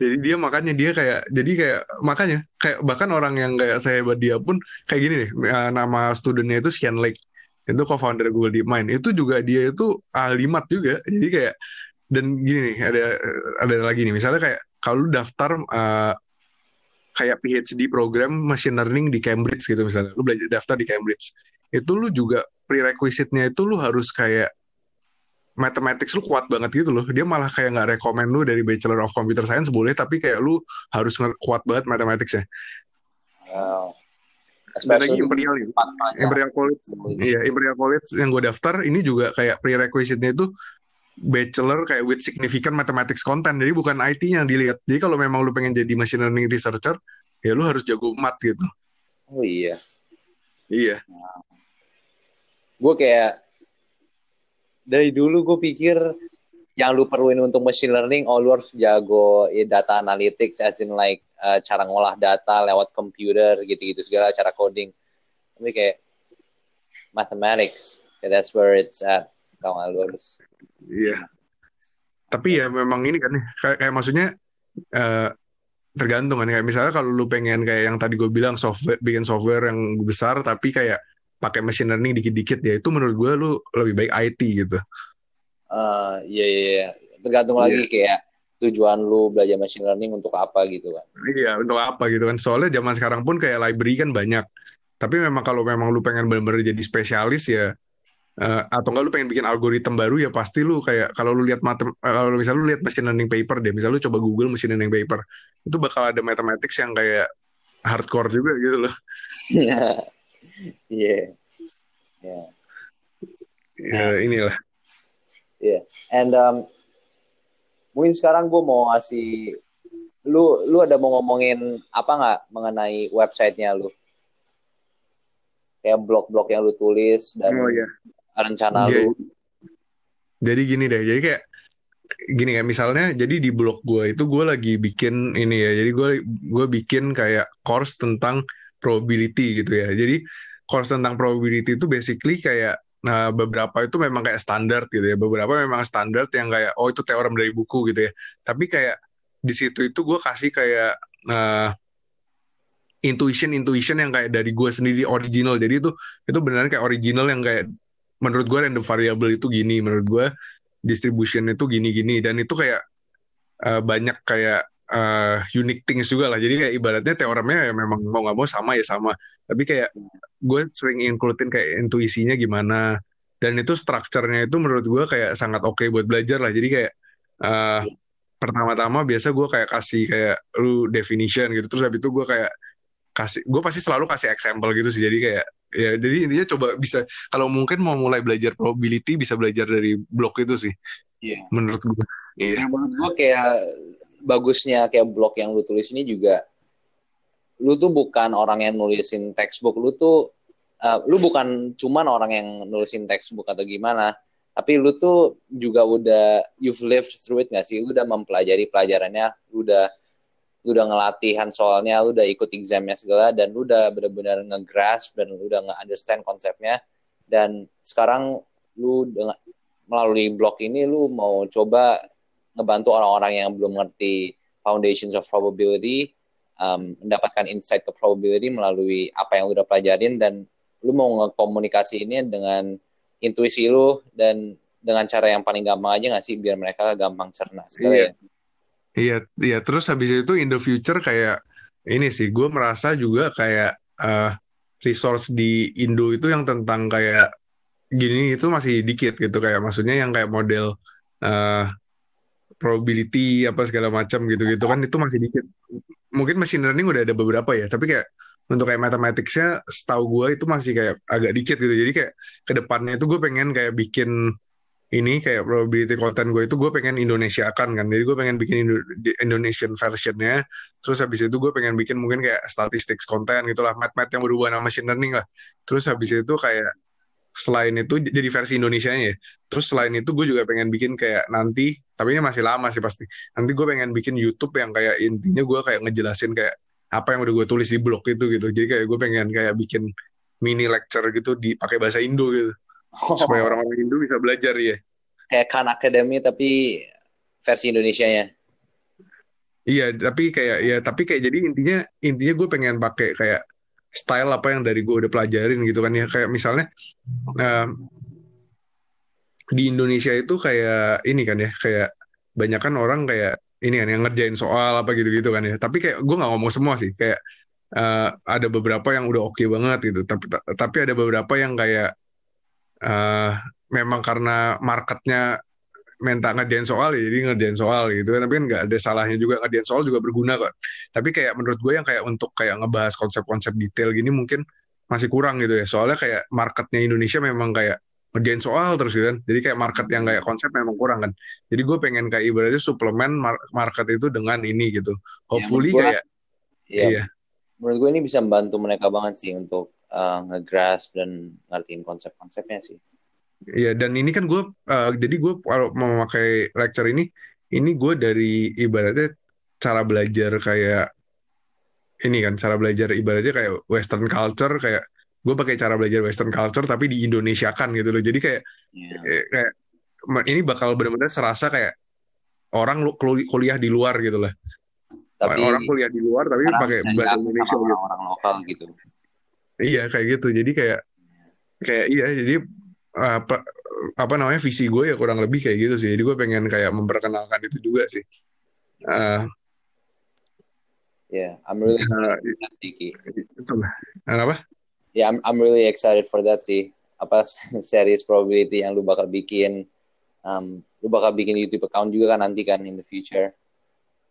jadi dia makanya dia kayak jadi kayak makanya kayak bahkan orang yang kayak saya hebat dia pun kayak gini nih uh, nama studentnya itu Sian Lake itu co-founder Google DeepMind. Itu juga dia itu ahli mat juga. Jadi kayak dan gini nih ada ada lagi nih. Misalnya kayak kalau daftar uh, kayak PhD program machine learning di Cambridge gitu misalnya. Lu belajar daftar di Cambridge. Itu lu juga prerequisite-nya itu lu harus kayak mathematics lu kuat banget gitu loh. Dia malah kayak nggak rekomend lu dari Bachelor of Computer Science boleh tapi kayak lu harus kuat banget mathematicsnya. Wow. Dan lagi Especially Imperial banyak. Imperial College. Iya Imperial College yang gue daftar ini juga kayak prerequisite-nya itu bachelor kayak with significant mathematics content. Jadi bukan IT yang dilihat. Jadi kalau memang lu pengen jadi machine learning researcher ya lu harus jago mat gitu. Oh iya. iya. Gue kayak dari dulu gue pikir yang lu perluin untuk machine learning, oh lu harus jago ya, data analytics, as in like uh, cara ngolah data lewat komputer gitu-gitu segala cara coding. Tapi kayak mathematics, yeah, that's where it's at. Kamu lu harus. Iya. Tapi ya memang ini kan kayak, kayak maksudnya uh, tergantung kan kayak misalnya kalau lu pengen kayak yang tadi gue bilang software bikin software yang besar tapi kayak pakai machine learning dikit-dikit ya itu menurut gue lu lebih baik IT gitu. Uh, iya, iya, iya. tergantung yeah. lagi kayak tujuan lu belajar machine learning untuk apa gitu kan. Iya, untuk apa gitu kan. Soalnya zaman sekarang pun kayak library kan banyak. Tapi memang kalau memang lu pengen benar-benar jadi spesialis ya uh, atau enggak lu pengen bikin algoritma baru ya pasti lu kayak kalau lu lihat matem uh, kalau misalnya lu lihat machine learning paper deh, misalnya lu coba Google machine learning paper, itu bakal ada mathematics yang kayak hardcore juga gitu loh. Iya. Iya. Yeah. Ya, inilah yeah. and um, mungkin sekarang gue mau ngasih lu lu ada mau ngomongin apa nggak mengenai websitenya lu? Kayak blog-blog yang lu tulis dan oh, yeah. rencana jadi, lu. jadi gini deh jadi kayak gini kayak misalnya jadi di blog gue itu gue lagi bikin ini ya jadi gue gue bikin kayak course tentang probability gitu ya. Jadi course tentang probability itu basically kayak Nah, beberapa itu memang kayak standar gitu ya. Beberapa memang standar yang kayak oh itu teorem dari buku gitu ya. Tapi kayak di situ itu gue kasih kayak uh, intuition intuition yang kayak dari gue sendiri original. Jadi itu itu benar kayak original yang kayak menurut gue random variable itu gini, menurut gue distribution itu gini-gini dan itu kayak uh, banyak kayak uh, unique things juga lah. Jadi kayak ibaratnya teoremnya ya memang mau nggak mau sama ya sama. Tapi kayak gue sering includein kayak intuisinya gimana. Dan itu strukturnya itu menurut gue kayak sangat oke okay buat belajar lah. Jadi kayak uh, pertama-tama biasa gue kayak kasih kayak lu definition gitu. Terus habis itu gue kayak kasih gue pasti selalu kasih example gitu sih. Jadi kayak ya jadi intinya coba bisa kalau mungkin mau mulai belajar probability bisa belajar dari blog itu sih. Iya. Yeah. Menurut gue. Iya. Yeah. Menurut gue kayak bagusnya kayak blog yang lu tulis ini juga lu tuh bukan orang yang nulisin textbook lu tuh uh, lu bukan cuman orang yang nulisin textbook atau gimana tapi lu tuh juga udah you've lived through it gak sih? Lu udah mempelajari pelajarannya lu udah lu udah ngelatihan soalnya lu udah ikut examnya segala dan lu udah benar-benar ngegrasp dan lu udah nge-understand konsepnya. Dan sekarang lu dengan melalui blog ini lu mau coba ngebantu orang-orang yang belum ngerti foundations of probability um, mendapatkan insight ke probability melalui apa yang lu udah pelajarin dan lu mau ngekomunikasi ini dengan intuisi lu dan dengan cara yang paling gampang aja gak sih biar mereka gampang cerna segala iya. ya. Iya, iya. Terus habis itu in the future kayak ini sih, gue merasa juga kayak uh, resource di Indo itu yang tentang kayak gini itu masih dikit gitu kayak maksudnya yang kayak model uh, probability apa segala macam gitu-gitu kan itu masih dikit. Mungkin machine learning udah ada beberapa ya, tapi kayak untuk kayak mathematicsnya setahu gue itu masih kayak agak dikit gitu. Jadi kayak ke depannya itu gue pengen kayak bikin ini kayak probability content gue itu gue pengen Indonesia akan kan. Jadi gue pengen bikin Indo Indonesian versionnya. Terus habis itu gue pengen bikin mungkin kayak statistics content gitulah, math-math yang berhubungan sama machine learning lah. Terus habis itu kayak selain itu jadi versi Indonesia-nya ya. Terus selain itu gue juga pengen bikin kayak nanti, tapi ini masih lama sih pasti. Nanti gue pengen bikin YouTube yang kayak intinya gue kayak ngejelasin kayak apa yang udah gue tulis di blog itu gitu. Jadi kayak gue pengen kayak bikin mini lecture gitu dipakai bahasa Indo gitu. Oh. Supaya orang-orang Indo bisa belajar ya. Kayak Khan Academy tapi versi Indonesia-nya. Iya, tapi kayak ya tapi kayak jadi intinya intinya gue pengen pakai kayak style apa yang dari gue udah pelajarin gitu kan ya. Kayak misalnya uh, di Indonesia itu kayak ini kan ya kayak banyak kan orang kayak ini kan yang ngerjain soal apa gitu-gitu kan ya. Tapi kayak gue nggak ngomong semua sih kayak uh, ada beberapa yang udah oke okay banget gitu. Tapi tapi ada beberapa yang kayak uh, memang karena marketnya minta ngerjain soal ya jadi ngerjain soal gitu tapi kan nggak ada salahnya juga ngerjain soal juga berguna kok. Tapi kayak menurut gue yang kayak untuk kayak ngebahas konsep-konsep detail gini mungkin masih kurang gitu ya. Soalnya kayak marketnya Indonesia memang kayak ngerjain soal terus gitu kan. Jadi kayak market yang kayak konsep memang kurang kan. Jadi gue pengen kayak ibaratnya suplemen market itu dengan ini gitu. Hopefully ya, kayak iya. iya. Menurut gue ini bisa membantu mereka banget sih untuk uh, ngegrasp dan ngertiin konsep-konsepnya sih Iya, dan ini kan gue, uh, jadi gue kalau mau memakai lecture ini, ini gue dari ibaratnya cara belajar kayak ini kan, cara belajar ibaratnya kayak Western culture, kayak gue pakai cara belajar Western culture tapi di Indonesia kan gitu loh. Jadi kayak Iya. kayak ini bakal benar-benar serasa kayak orang kuliah di luar gitu lah. Tapi Orang kuliah di luar tapi pakai bahasa Indonesia gitu. orang-orang lokal gitu. Iya kayak gitu. Jadi kayak kayak iya jadi apa apa namanya visi gue ya kurang lebih kayak gitu sih. Jadi gue pengen kayak memperkenalkan itu juga sih. Eh, Yeah, I'm really excited eh, itu lah. Kenapa? Yeah, I'm I'm really excited for that sih. Apa series probability yang lu bakal bikin? Um, lu bakal bikin YouTube account juga kan nanti kan in the future.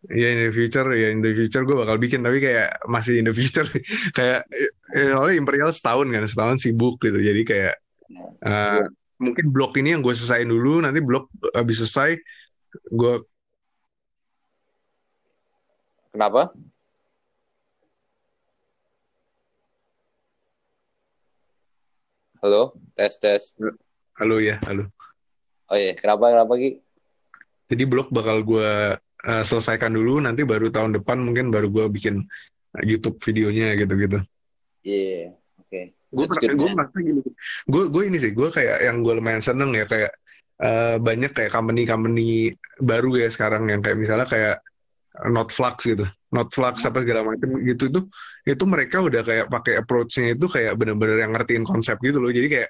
Iya in the future ya in the future gue bakal bikin tapi kayak masih in the future kayak eh, oleh Imperial setahun kan setahun sibuk gitu jadi kayak Eh, mungkin blog ini yang gue selesaiin dulu nanti blog habis selesai gue kenapa? Halo, tes tes. halo ya halo Oh iya, kenapa kenapa Ki? jadi blog bakal gue eh, selesaikan dulu nanti baru tahun depan mungkin baru gue bikin YouTube videonya gitu-gitu Iya, oke. Gue gue merasa gini. Gue gue ini sih gue kayak yang gue lumayan seneng ya kayak eh, banyak kayak company-company baru ya sekarang yang kayak misalnya kayak Notflux gitu. Notflux apa segala macam gitu itu itu mereka udah kayak pakai approach-nya itu kayak bener-bener yang ngertiin konsep gitu loh. Jadi kayak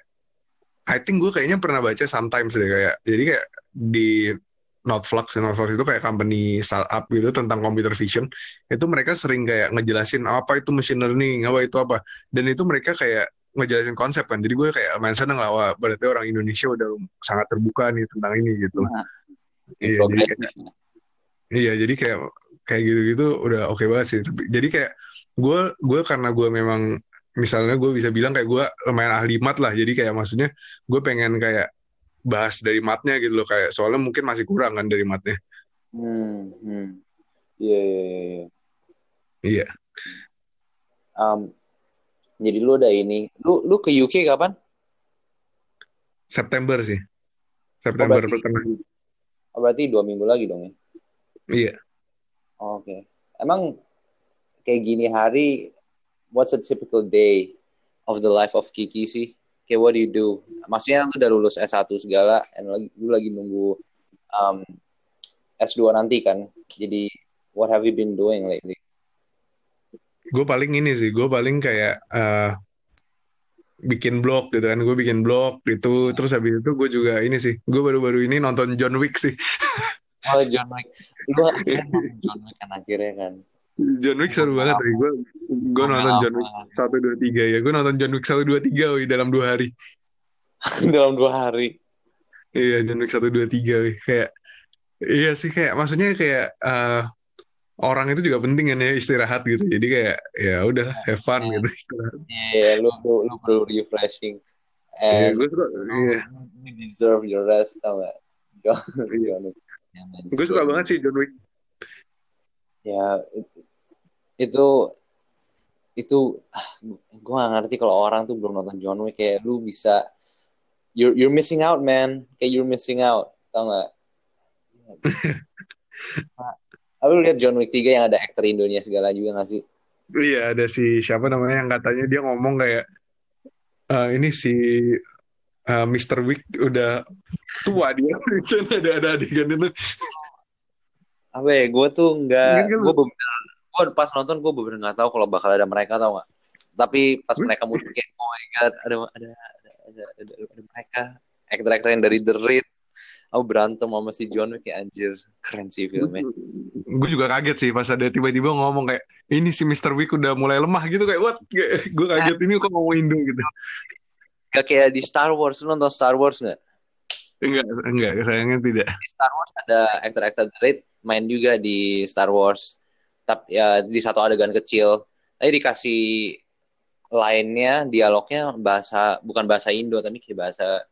I think gue kayaknya pernah baca sometimes deh kayak jadi kayak di Notflux Notflux itu kayak company startup gitu tentang computer vision. Itu mereka sering kayak ngejelasin apa itu machine learning apa itu apa. Dan itu mereka kayak ngejelasin konsep kan. Jadi gue kayak main seneng lah wah berarti orang Indonesia udah sangat terbuka nih tentang ini gitu. Nah, Iya, jadi kayak- iya jadi kayak kayak gitu-gitu udah oke banget sih. Tapi- jadi kayak gue gue karena gue memang misalnya gue bisa bilang kayak gue lumayan ahli mat lah. Jadi kayak maksudnya gue pengen kayak bahas dari matnya gitu loh kayak soalnya mungkin masih kurang kan dari matnya Hmm, hmm. Iya, iya, iya, iya. iya Um, jadi lu udah ini, lu lu ke UK kapan? September sih September berarti- pertengahan Oh, berarti dua minggu lagi dong ya? iya Oh, Oke. Emang kayak gini hari, what's a typical day of the life of Kiki sih? Kayak what do you do? Maksudnya lu udah lulus S1 segala, and lagi, lu lagi nunggu um, S2 nanti kan? Jadi, what have you been doing lately? gue paling ini sih gue paling kayak eh, bikin blog gitu kan gue bikin blog itu terus habis itu gue juga ini sih gue baru-baru ini nonton John Wick sih Oh, John Wick. Lu John Wick kan akhirnya kan? John Wick seru banget gue gue gue nonton John Wick satu dua tiga ya gue nonton John Wick satu dua tiga wih, dalam dua hari Dalam dua hari. iya John Wick satu dua tiga wih. kayak iya sih kayak maksudnya kayak eh, orang itu juga penting kan ya istirahat gitu jadi kayak ya udah have fun gitu istirahat Iya, lu, lu, lu perlu refreshing. iya And gue suka iya you deserve your rest, tau gak? John, Iya. John Wick. Man, gue suka banget sih John Wick Ya, it- itu itu ah, gue gak ngerti kalau orang tuh belum nonton John Wick. Kayak lu bisa you're you're missing out man. Kayak you're missing out. Tau gak Ah, lu lihat John Wick 3 yang ada aktor Indonesia segala juga gak sih? Iya ada si siapa namanya yang katanya dia ngomong kayak "Eh, ini si eh, Mr. Wick udah tua dia. Itu ada ada adegan itu. Apa ya gue tuh nggak gue bener gue pas nonton gue bener nggak tahu kalau bakal ada mereka tau gak tapi pas Hmm? mereka muncul kayak oh my god ada ada ada ada, ada, ada mereka. Aktor-aktor yang dari The Raid aku berantem sama si John Wick kayak anjir keren sih filmnya. Gue juga kaget sih pas ada tiba-tiba ngomong kayak ini si Mr. Wick udah mulai lemah gitu kayak what? Gue kaget ini kok ngomong Indo gitu. Gak kayak di Star Wars lu nonton Star Wars nggak? Enggak enggak sayangnya tidak. Di Star Wars ada aktor-aktor The Raid main juga di Star Wars tapi ya di satu adegan kecil tapi dikasih lainnya dialognya bahasa bukan bahasa Indo tapi kayak bahasa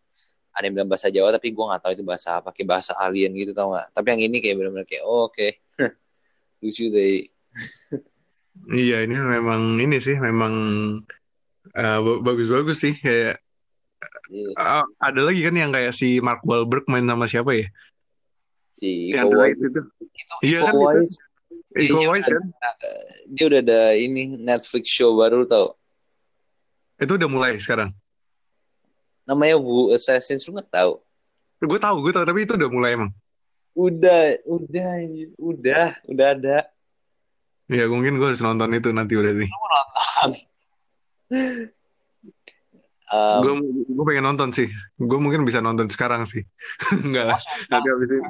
ada yang bilang bahasa Jawa tapi gue nggak tahu itu bahasa apa kayak bahasa alien gitu tau nggak tapi yang ini kayak benar-benar kayak oh, oke lucu deh iya ini memang ini sih memang ba- bagus-bagus sih kayak Iya. Uh, ada lagi kan yang kayak si Mark Wahlberg main sama siapa ya? Si Yang Iko The Uwais. Raid itu. Itu Iya Iko kan, itu. Iko Iya, Uwais kan? Dia udah ada ini Netflix show baru tau. Itu udah mulai sekarang. Namanya Wu Assassins lu nggak tahu? Gue tahu, gue tahu, tapi itu udah mulai emang. Udah, udah, udah, udah ada. Ya mungkin gue harus nonton itu nanti udah nih. Um, Gue gue pengen nonton sih. Gue mungkin bisa nonton sekarang sih. Enggak lah. Nanti habis ini.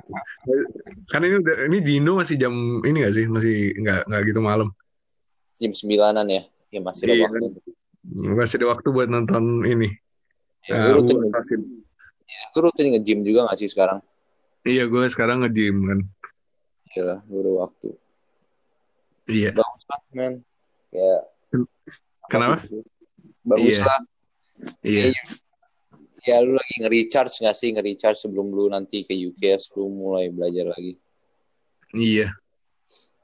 Kan ini udah ini di Indo masih jam ini gak sih? Masih nggak nggak gitu malam. jam sembilanan ya. Ya masih ada Iya, waktu. Masih ada waktu buat nonton ini. Ya, Eh, gue rutin, Assassin. gue rutin nge-gym juga gak sih sekarang? Iya, gue sekarang nge-gym kan. Gila, gue udah waktu. Iya. Bagus lah, men. Ya, Kenapa? bagus Iya. Iya. Ya, lu lagi nge-recharge gak sih? Nge-recharge sebelum lu nanti ke UKS, lu mulai belajar lagi. Iya.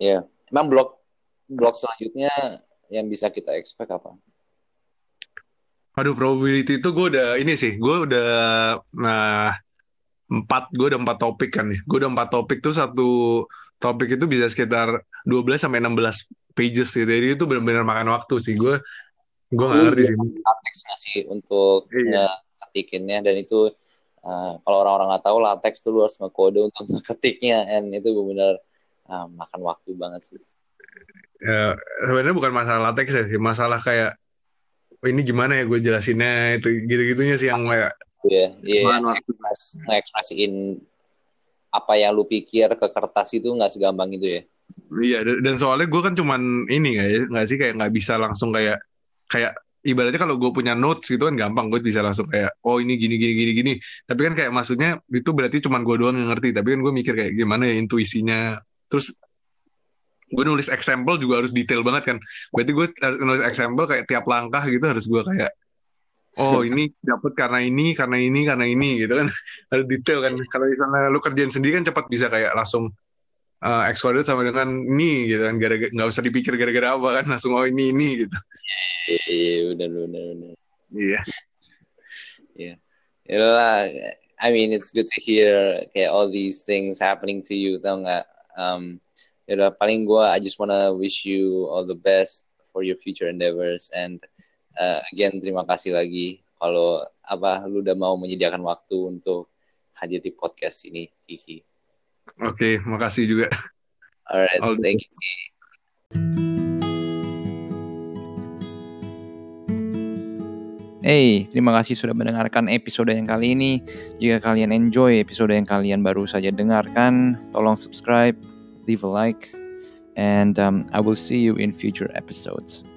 Ya, emang blok blok selanjutnya yang bisa kita expect apa? Aduh, probability itu gue udah ini sih, gue udah nah empat, gue udah empat topik kan ya. Gue udah empat topik tuh satu topik itu bisa sekitar 12 sampai 16 pages gitu. Jadi itu benar-benar makan waktu sih. Gue gue nggak ngerti sih. latex sih untuk Iya. ngeketikinnya dan itu uh, kalau orang-orang nggak tahu latex tuh lu harus ngekode untuk ngeketiknya and itu benar uh, makan waktu banget sih. Ya, sebenarnya bukan masalah latex ya sih, masalah kayak "Oh, ini gimana ya gue jelasinnya itu gitu-gitunya sih yang kayak Iya, iya ekspres- ngekspresiin apa yang lu pikir ke kertas itu nggak segampang itu ya. Iya, dan dan soalnya gue kan cuman ini nggak ya, nggak sih kayak nggak bisa langsung kayak kayak ibaratnya kalau gue punya notes gitu kan gampang gue bisa langsung kayak oh ini gini gini gini gini. Tapi kan kayak maksudnya itu berarti cuman gue doang yang ngerti. Tapi kan gue mikir kayak gimana ya intuisinya. Terus gue nulis example juga harus detail banget kan. Berarti gue nulis example kayak tiap langkah gitu harus gue kayak oh ini dapet karena ini karena ini karena ini gitu kan harus detail kan. Kalau misalnya lu kerjain sendiri kan cepat bisa kayak langsung uh, X coordinate sama dengan ini gitu kan gara-gara nggak usah dipikir gara-gara apa kan langsung oh ini ini gitu Iya, benar benar benar. iya Ya lah, I mean it's good to hear kayak all these things happening to you, tau nggak? Um, ya udah paling gue I just wanna wish you all the best for your future endeavors and uh, again terima kasih lagi kalau apa lu udah mau menyediakan waktu untuk hadir di podcast ini, Kiki. Oke makasih juga Alright, All thank you. Hey, terima kasih sudah mendengarkan episode yang kali ini. Jika kalian enjoy episode yang kalian baru saja dengarkan, tolong subscribe, leave a like, and um, I will see you in future episodes.